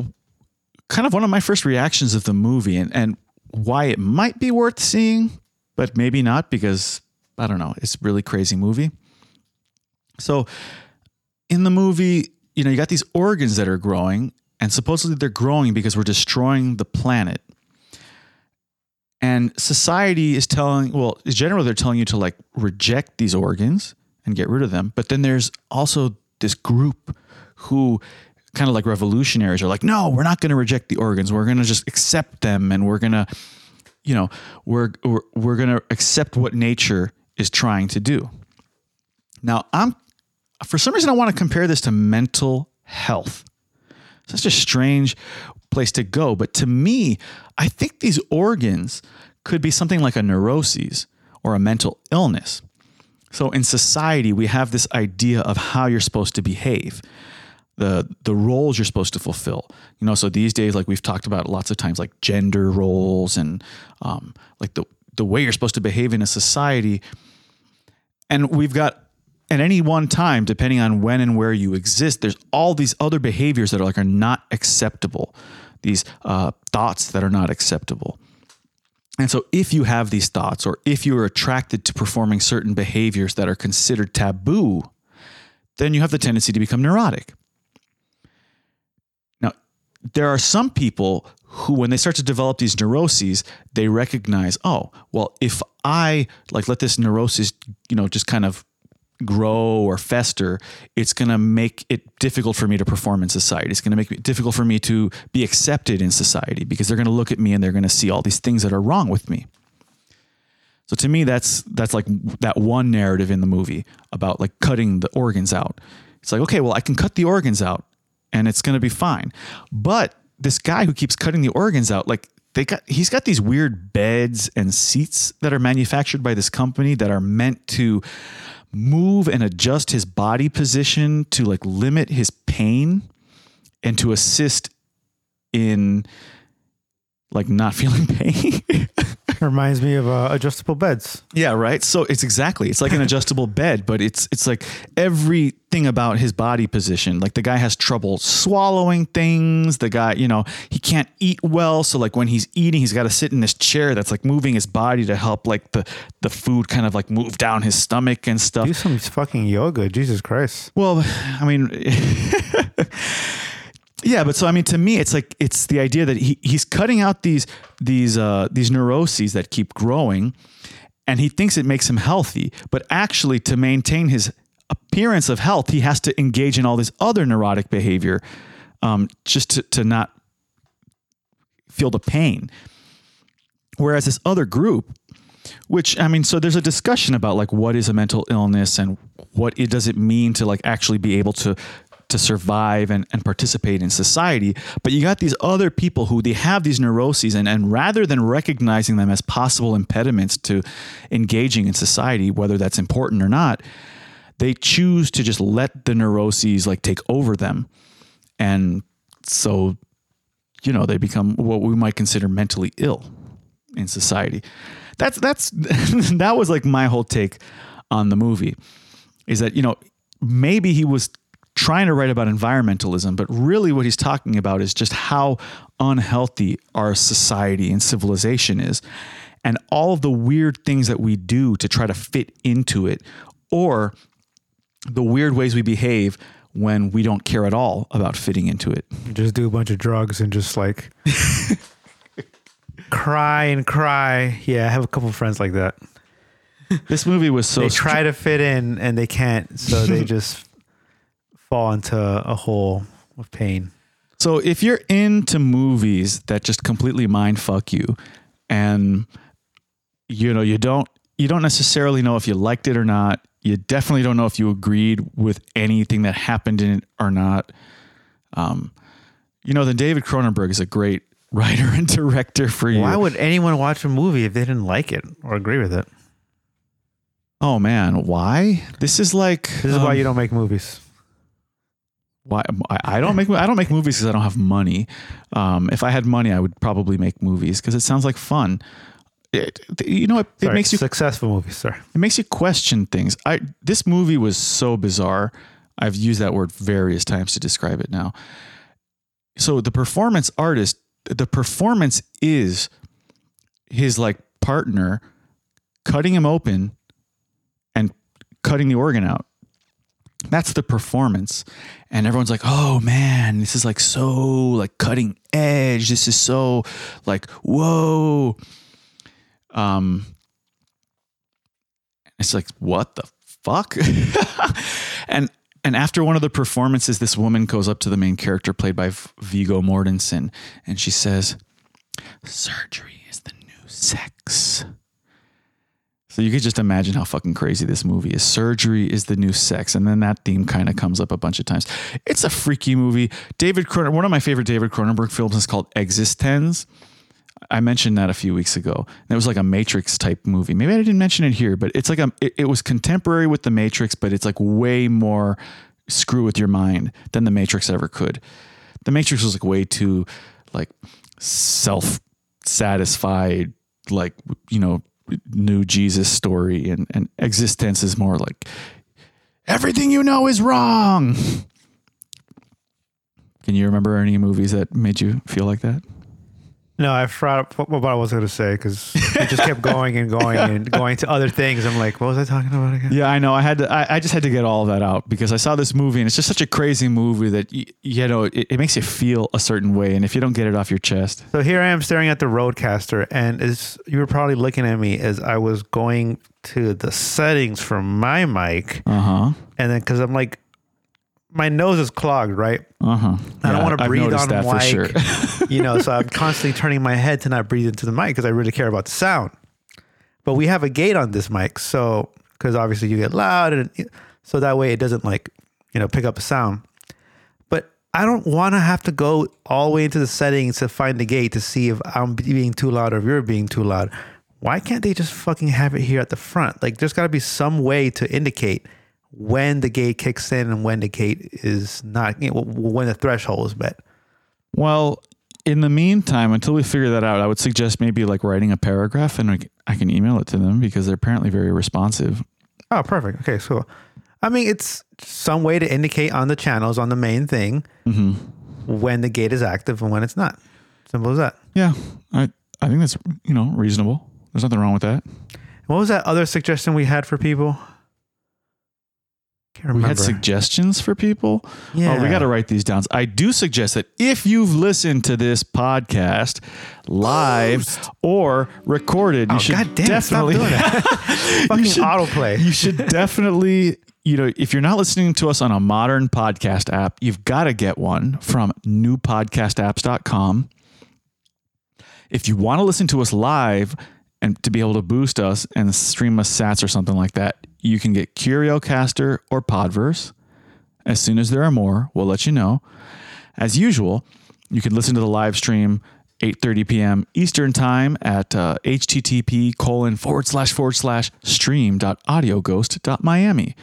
kind of one of my first reactions of the movie and, and why it might be worth seeing, but maybe not because I don't know, it's a really crazy movie. So in the movie, you know, you got these organs that are growing, and supposedly they're growing because we're destroying the planet. And society is telling, well, generally they're telling you to like reject these organs and get rid of them. But then there's also this group who kind of like revolutionaries are like, no, we're not going to reject the organs. We're going to just accept them and we're going to, you know, we're, we're, we're going to accept what nature is trying to do. Now, I'm, for some reason, I want to compare this to mental health. Such a strange place to go. But to me, I think these organs could be something like a neuroses or a mental illness. So in society, we have this idea of how you're supposed to behave the the roles you're supposed to fulfill. You know, so these days, like we've talked about lots of times, like gender roles and um, like the the way you're supposed to behave in a society. And we've got at any one time, depending on when and where you exist, there's all these other behaviors that are like are not acceptable. These uh, thoughts that are not acceptable. And so, if you have these thoughts, or if you are attracted to performing certain behaviors that are considered taboo, then you have the tendency to become neurotic Now, there are some people who when they start to develop these neuroses they recognize oh well if i like let this neurosis you know just kind of grow or fester it's going to make it difficult for me to perform in society. It's going to make it difficult for me to be accepted in society because they're going to look at me and they're going to see all these things that are wrong with me. So to me that's that's like that one narrative in the movie about like cutting the organs out. It's like okay well i can cut the organs out and it's going to be fine. But this guy who keeps cutting the organs out, like they got, he's got these weird beds and seats that are manufactured by this company that are meant to move and adjust his body position to like limit his pain and to assist in like not feeling pain. Reminds me of uh, adjustable beds. Yeah, right. So it's exactly it's like an adjustable bed, but it's it's like everything about his body position. Like the guy has trouble swallowing things. The guy, you know, he can't eat well. So like when he's eating, he's got to sit in this chair that's like moving his body to help like the the food kind of like move down his stomach and stuff. Do some fucking yoga, Jesus Christ. Well, I mean. Yeah, but so I mean, to me, it's like it's the idea that he he's cutting out these these uh, these neuroses that keep growing, and he thinks it makes him healthy. But actually, to maintain his appearance of health, he has to engage in all this other neurotic behavior, um, just to to not feel the pain. Whereas this other group, which I mean, so there's a discussion about like what is a mental illness and what it does it mean to like actually be able to to survive and, and participate in society. But you got these other people who they have these neuroses, and, and rather than recognizing them as possible impediments to engaging in society, whether that's important or not, they choose to just let the neuroses like take over them. And so, you know, they become what we might consider mentally ill in society. That's that's that was like my whole take on the movie is that, you know, maybe he was trying to write about environmentalism, but really what he's talking about is just how unhealthy our society and civilization is, and all of the weird things that we do to try to fit into it, or the weird ways we behave when we don't care at all about fitting into it. Just do a bunch of drugs and just like cry and cry. Yeah, I have a couple friends like that. This movie was so they str- try to fit in and they can't, so they just fall into a hole of pain. So if you're into movies that just completely mind fuck you and you know you don't you don't necessarily know if you liked it or not, you definitely don't know if you agreed with anything that happened in it or not. Um you know, then David Cronenberg is a great writer and director for you. Why would anyone watch a movie if they didn't like it or agree with it? oh man, why? This is like This is why um, you don't make movies. Why I, don't make I don't make movies because I don't have money. Um, if I had money, I would probably make movies because it sounds like fun. It, you know, it, it makes you successful movies, sir. it makes you question things. I this movie was so bizarre. I've used that word various times to describe it now. So the performance artist, the performance is his like partner cutting him open and cutting the organ out. That's the performance. And everyone's like, "Oh man, this is like so like cutting edge. This is so like whoa." Um it's like, what the fuck? and and after one of the performances, this woman goes up to the main character played by Viggo Mortensen, and she says, "Surgery is the new sex." So you could just imagine how fucking crazy this movie is. Surgery is the new sex, and then that theme kind of comes up a bunch of times. It's a freaky movie. David Cronenberg, one of my favorite David Cronenberg films is called Existenz. I mentioned that a few weeks ago. And it was like a Matrix type movie. Maybe I didn't mention it here, but it's like a it, it was contemporary with the Matrix, but it's like way more screw with your mind than the Matrix ever could. The Matrix was like way too like self satisfied, like you know, new Jesus story, and and Existenz is more like everything you know is wrong. Can you remember any movies that made you feel like that? No, I forgot what, I was going to say because it just kept going and going and going to other things. I'm like, what was I talking about again? Yeah, I know. I had to. I, I just had to get all of that out because I saw this movie and it's just such a crazy movie that y- you know it, it makes you feel a certain way, and if you don't get it off your chest, So here I am staring at the RodeCaster, and as you were probably looking at me as I was going to the settings for my mic, uh huh, and then because I'm like, my nose is clogged, right? uh huh. I don't want to breathe on the mic, you know, so I'm constantly turning my head to not breathe into the mic because I really care about the sound. But we have a gate on this mic, so because obviously you get loud, and so that way it doesn't like you know pick up a sound. But I don't want to have to go all the way into the settings to find the gate to see if I'm being too loud or if you're being too loud. Why can't they just fucking have it here at the front? Like, there's got to be some way to indicate when the gate kicks in and when the gate is not, you know, when the threshold is met. Well, in the meantime, until we figure that out, I would suggest maybe like writing a paragraph and I can email it to them because they're apparently very responsive. Oh, perfect. Okay, so I mean, it's some way to indicate on the channels on the main thing Mm-hmm. when the gate is active and when it's not. Simple as that. Yeah, I I think that's you know reasonable. There's nothing wrong with that. What was that other suggestion we had for people? We had suggestions for people. Yeah. Oh, we got to write these down. I do suggest that if you've listened to this podcast live or recorded, you Oh, should God damn definitely. Fucking should- autoplay. You should definitely, you know, if you're not listening to us on a modern podcast app, you've got to get one from newpodcastapps.com. If you want to listen to us live and to be able to boost us and stream us sats or something like that, you can get CurioCaster or Podverse. As soon as there are more, we'll let you know. As usual, you can listen to the live stream 8.30 p.m. Eastern Time at uh, http colon forward slash forward slash stream dot audioghost stream.audioghost.miami.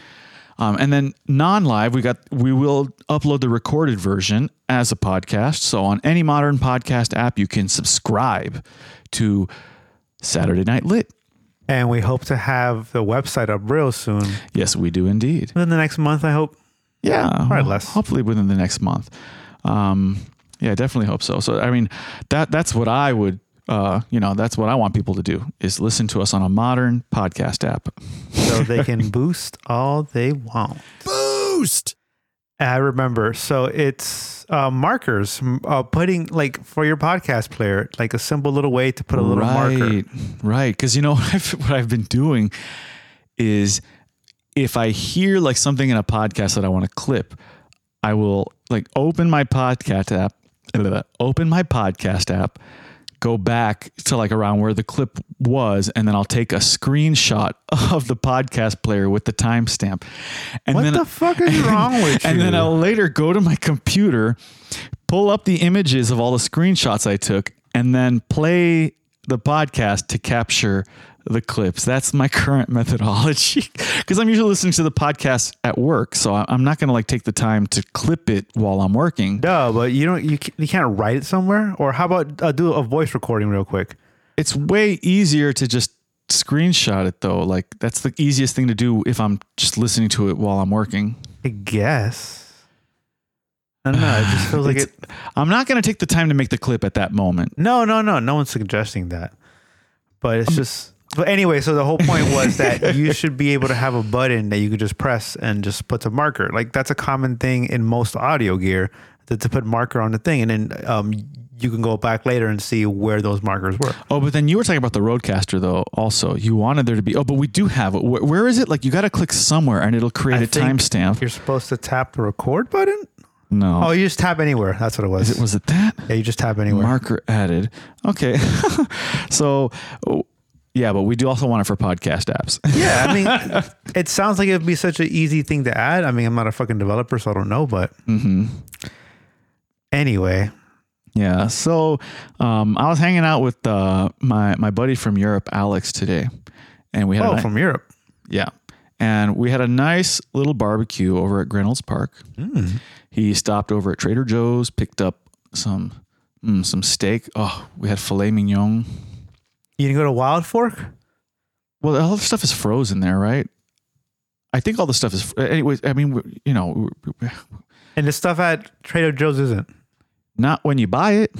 Um, and then non-live, we got we will upload the recorded version as a podcast. So on any modern podcast app, you can subscribe to Saturday Night Lit. and we hope to have the website up real soon. Yes, we do indeed. Within the next month, I hope. Yeah, Probably less. Hopefully within the next month. Um, yeah, I definitely hope so. So I mean, that that's what I would. Uh, you know, that's what I want people to do is listen to us on a modern podcast app. so they can boost all they want. Boost. I remember. So it's uh, markers, uh, putting like for your podcast player, like a simple little way to put a little marker. right, right. Because you know I've, what I've been doing is if I hear like something in a podcast that I want to clip, I will like open my podcast app, open my podcast app, go back to like around where the clip was, and then I'll take a screenshot of the podcast player with the timestamp. And What then the fuck is wrong with and then? I'll later go to my computer, pull up the images of all the screenshots I took, and then play the podcast to capture the clips. That's my current methodology because I'm usually listening to the podcast at work, so I'm not going to like take the time to clip it while I'm working. No, but you don't. You you can't write it somewhere. Or how about uh, do a voice recording real quick? It's way easier to just screenshot it though. Like that's the easiest thing to do if I'm just listening to it while I'm working. I guess. I don't know. It just feels like it. I'm not going to take the time to make the clip at that moment. No, no, no. No one's suggesting that. But it's just. But anyway, so the whole point was that you should be able to have a button that you could just press and just put a marker. Like that's a common thing in most audio gear to, to put marker on the thing, and then um, you can go back later and see where those markers were. Oh, but then you were talking about the RodeCaster though. Also, you wanted there to be. Oh, but we do have it. Where, where is it? Like you got to click somewhere, and it'll create I a timestamp. You're supposed to tap the record button. No, Oh, you just tap anywhere. That's what it was. is it was it that yeah, you just tap anywhere. marker added? Okay, so yeah, but we do also want it for podcast apps. Yeah, I mean, it sounds like it'd be such an easy thing to add. I mean, I'm not a fucking developer, so I don't know. But hmm anyway, Yeah. So um, I was hanging out with uh, my my buddy from Europe, Alex, today, and we had a oh, ni- from Europe. Yeah. And we had a nice little barbecue over at Grinnell's Park. Mm. He stopped over at Trader Joe's, picked up some mm, some steak. Oh, we had filet mignon. You didn't go to Wild Fork? Well, all the stuff is frozen there, right? I think all the stuff is. Anyways, I mean, you know, And the stuff at Trader Joe's isn't. not when you buy it.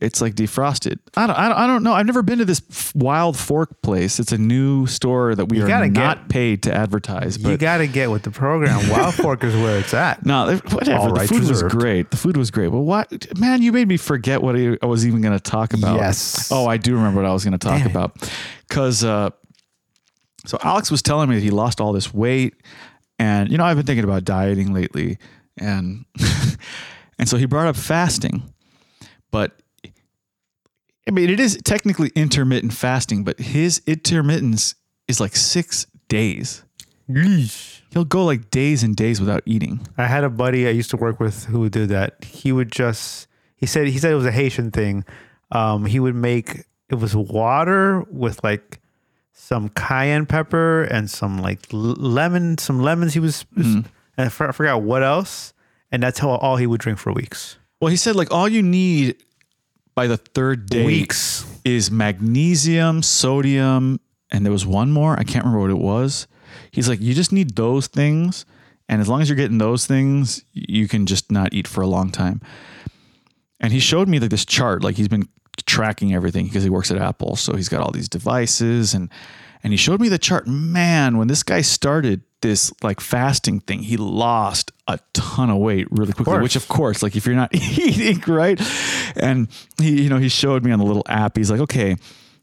It's like defrosted. I don't, I don't. I don't know. I've never been to this f- Wild Fork place. It's a new store that we You are not get- paid to advertise. But you got to get with the program. Wild Fork is where it's at. No, whatever. All the rights food was great. The food was great. Well, what, man, you made me forget what I was even going to talk about. Yes. Oh, I do remember what I was going to talk Damn about. Because, uh, so Alex was telling me that he lost all this weight. And, you know, I've been thinking about dieting lately. And, and so he brought up fasting. But, I mean, it is technically intermittent fasting, but his intermittence is like six days. He'll go like days and days without eating. I had a buddy I used to work with who would do that. He would just he said he said it was a Haitian thing. Um, he would make it was water with like some cayenne pepper and some like l- lemon, some lemons. He was, and I I forgot what else. And that's how all he would drink for weeks. Well, he said like all you need by the third day Weeks. is magnesium, sodium, and there was one more. I can't remember what it was. He's like, you just need those things, and as long as you're getting those things, you can just not eat for a long time. And he showed me like this chart, like he's been tracking everything because he works at Apple, so he's got all these devices and and he showed me the chart. Man, when this guy started this like fasting thing, he lost a ton of weight really quickly. course. which of course, like if you're not eating right, and he you know he showed me on the little app. He's like, okay,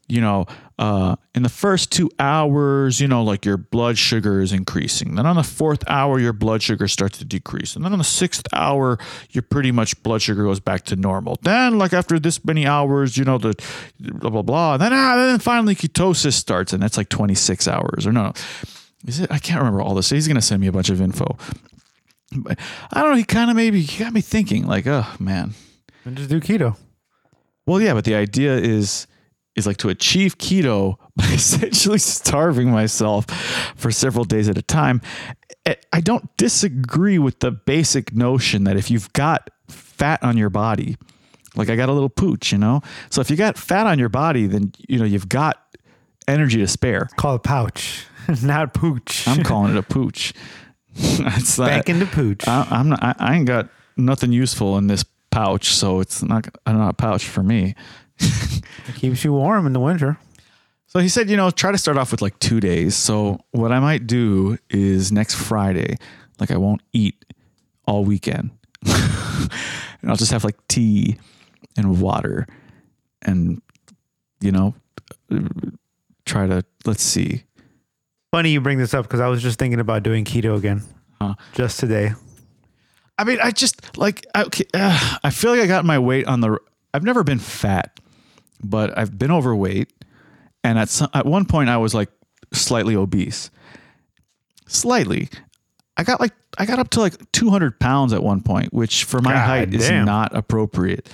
you know, uh, in the first two hours, you know, like your blood sugar is increasing. Then on the fourth hour, your blood sugar starts to decrease. And then on the sixth hour, your pretty much blood sugar goes back to normal. Then, like after this many hours, you know, the blah, blah, blah. And then, ah, then finally ketosis starts, and that's like 26 hours. Or no, is it? I can't remember all this. He's going to send me a bunch of info. But I don't know. He kind of maybe he got me thinking, like, oh, man. And just do keto. Well, yeah, but the idea is is like to achieve keto by essentially starving myself for several days at a time. I- I don't disagree with the basic notion that if you've got fat on your body, like I got a little pooch, you know. So if you got fat on your body, then you know you've got energy to spare. Call it a pouch, not pooch. I'm calling it a pooch. it's not, Back into pooch. I, I'm not. I, I ain't got nothing useful in this pouch, so it's not not a pouch for me. It keeps you warm in the winter. So he said, you know, try to start off with like two days. So what I might do is next Friday, like I won't eat all weekend. and I'll just have like tea and water and, you know, try to, let's see. Funny you bring this up because I was just thinking about doing keto again Huh. just today. I mean, I just like, I, okay, uh, I feel like I got my weight on the, I've never been fat, but I've been overweight. And at some, at one point I was like slightly obese. Slightly. I got like I got up to like 200 pounds at one point, which for my God height is not appropriate.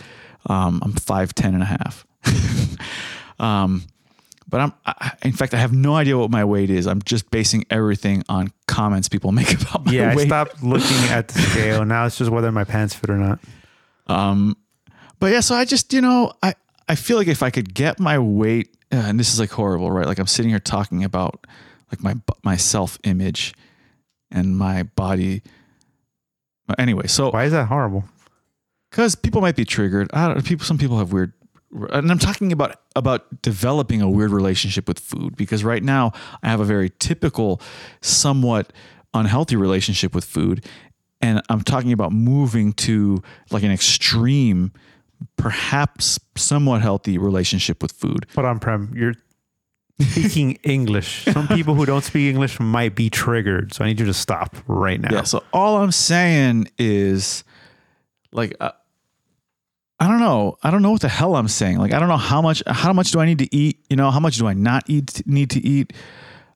Um, I'm 5'10 and a half. um, but I'm, I, in fact, I have no idea what my weight is. I'm just basing everything on comments people make about my weight. Yeah, I stopped looking at the scale. Now it's just whether my pants fit or not. Um, but yeah, so I just, you know, I, I feel like if I could get my weight, uh, and this is like horrible, right? Like I'm sitting here talking about like my, my self image and my body. But Anyway, so Why is that horrible? because people might be triggered. I don't people. Some people have weird, and I'm talking about about developing a weird relationship with food because right now I have a very typical, somewhat unhealthy relationship with food, and I'm talking about moving to like an extreme, perhaps somewhat healthy relationship with food. But on, Prem. You're speaking English. Some people who don't speak English might be triggered. So I need you to stop right now. Yeah. So all I'm saying is, like, uh, I don't know. I don't know what the hell I'm saying. Like, I don't know how much. How much do I need to eat? You know, how much do I not eat? Need to eat?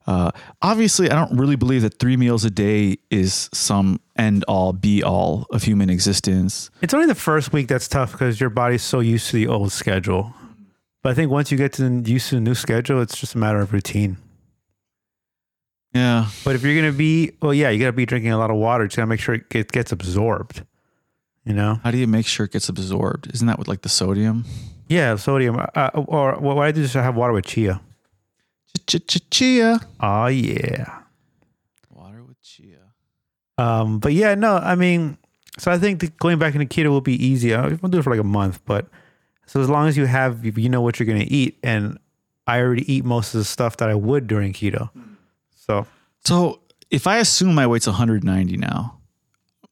Uh, obviously, I don't really believe that three meals a day is some end all be all of human existence. It's only the first week that's tough because your body's so used to the old schedule. But I think once you get to the, used to the new schedule, it's just a matter of routine. Yeah. But if you're gonna be, well, yeah, you gotta be drinking a lot of water. Just gotta make sure it get, gets absorbed. You know? How do you make sure it gets absorbed? Isn't that with like the sodium? Yeah, sodium. Uh, or what I do is I have water with chia. Chia. Oh yeah. Water with chia. Um, but yeah, no, I mean, so I think that going back into keto will be easy. I'll do it for like a month, but so as long as you have, you know what you're gonna eat, and I already eat most of the stuff that I would during keto. So So if I assume my weight's 190 now,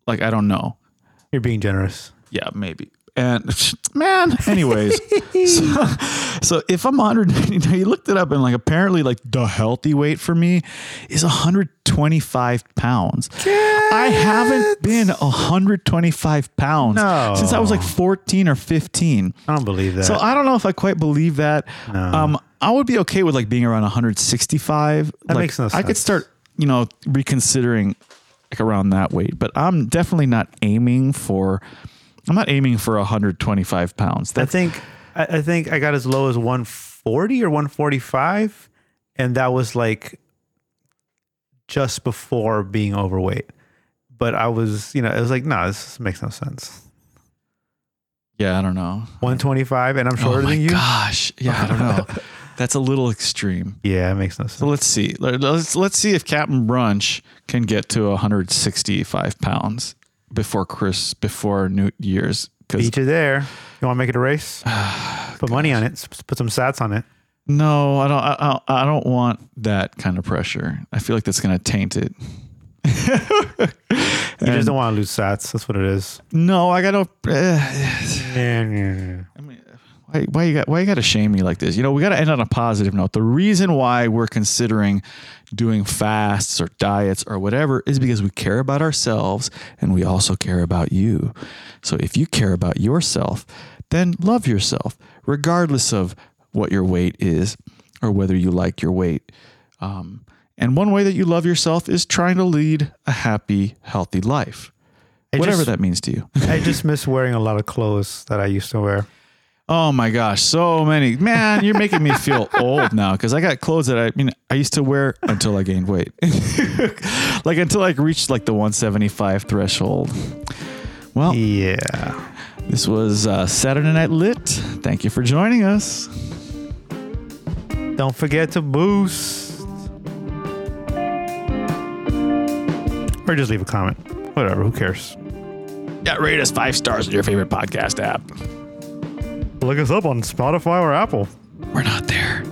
like I don't know. you're being generous. Yeah, maybe. And man, anyways, so, so if I'm 190, now you looked it up and like apparently like the healthy weight for me is 125 pounds. I haven't been 125 pounds No. since I was like 14 or 15. I don't believe that. So I don't know if I quite believe that. No. Um, I would be okay with like being around 165. That Like, makes no sense. I could start, you know, reconsidering like around that weight, but I'm definitely not aiming for. I'm not aiming for 125 pounds. I think I, think I got as low as 140 or 145, and that was like just before being overweight. But I was, you know, it was like, no, this makes no sense. yeah, I don't know. 125, and I'm Oh shorter my than you. gosh, yeah, I don't know. That's a little extreme. Yeah, it makes no sense. So let's see. Let's let's see if Captain Brunch can get to 165 pounds before Chris before New Year's. Because Beat you there. You want to make it a race? Put money on it. Put some sats on it. No, I don't. I, I I don't want that kind of pressure. I feel like that's going to taint it. You just don't want to lose sats. That's what it is. No, I got to. Uh, Yeah, yeah, yeah. Why, why you got why you got to shame me like this? You know, we got to end on a positive note. The reason why we're considering doing fasts or diets or whatever is because we care about ourselves and we also care about you. So if you care about yourself, then love yourself, regardless of what your weight is or whether you like your weight. Um, and one way that you love yourself is trying to lead a happy, healthy life, I whatever just- that means to you. I just miss wearing a lot of clothes that I used to wear. Oh my gosh, so many. Man, you're making me feel old now because I got clothes that I, I mean I used to wear until I gained weight. like until I reached like the 175 threshold. Well, Yeah. this was uh, Saturday Night Lit. Thank you for joining us. Don't forget to boost. or just leave a comment. Whatever. Who cares? Yeah, rate us five stars in your favorite podcast app. Look us up on Spotify or Apple. We're not there.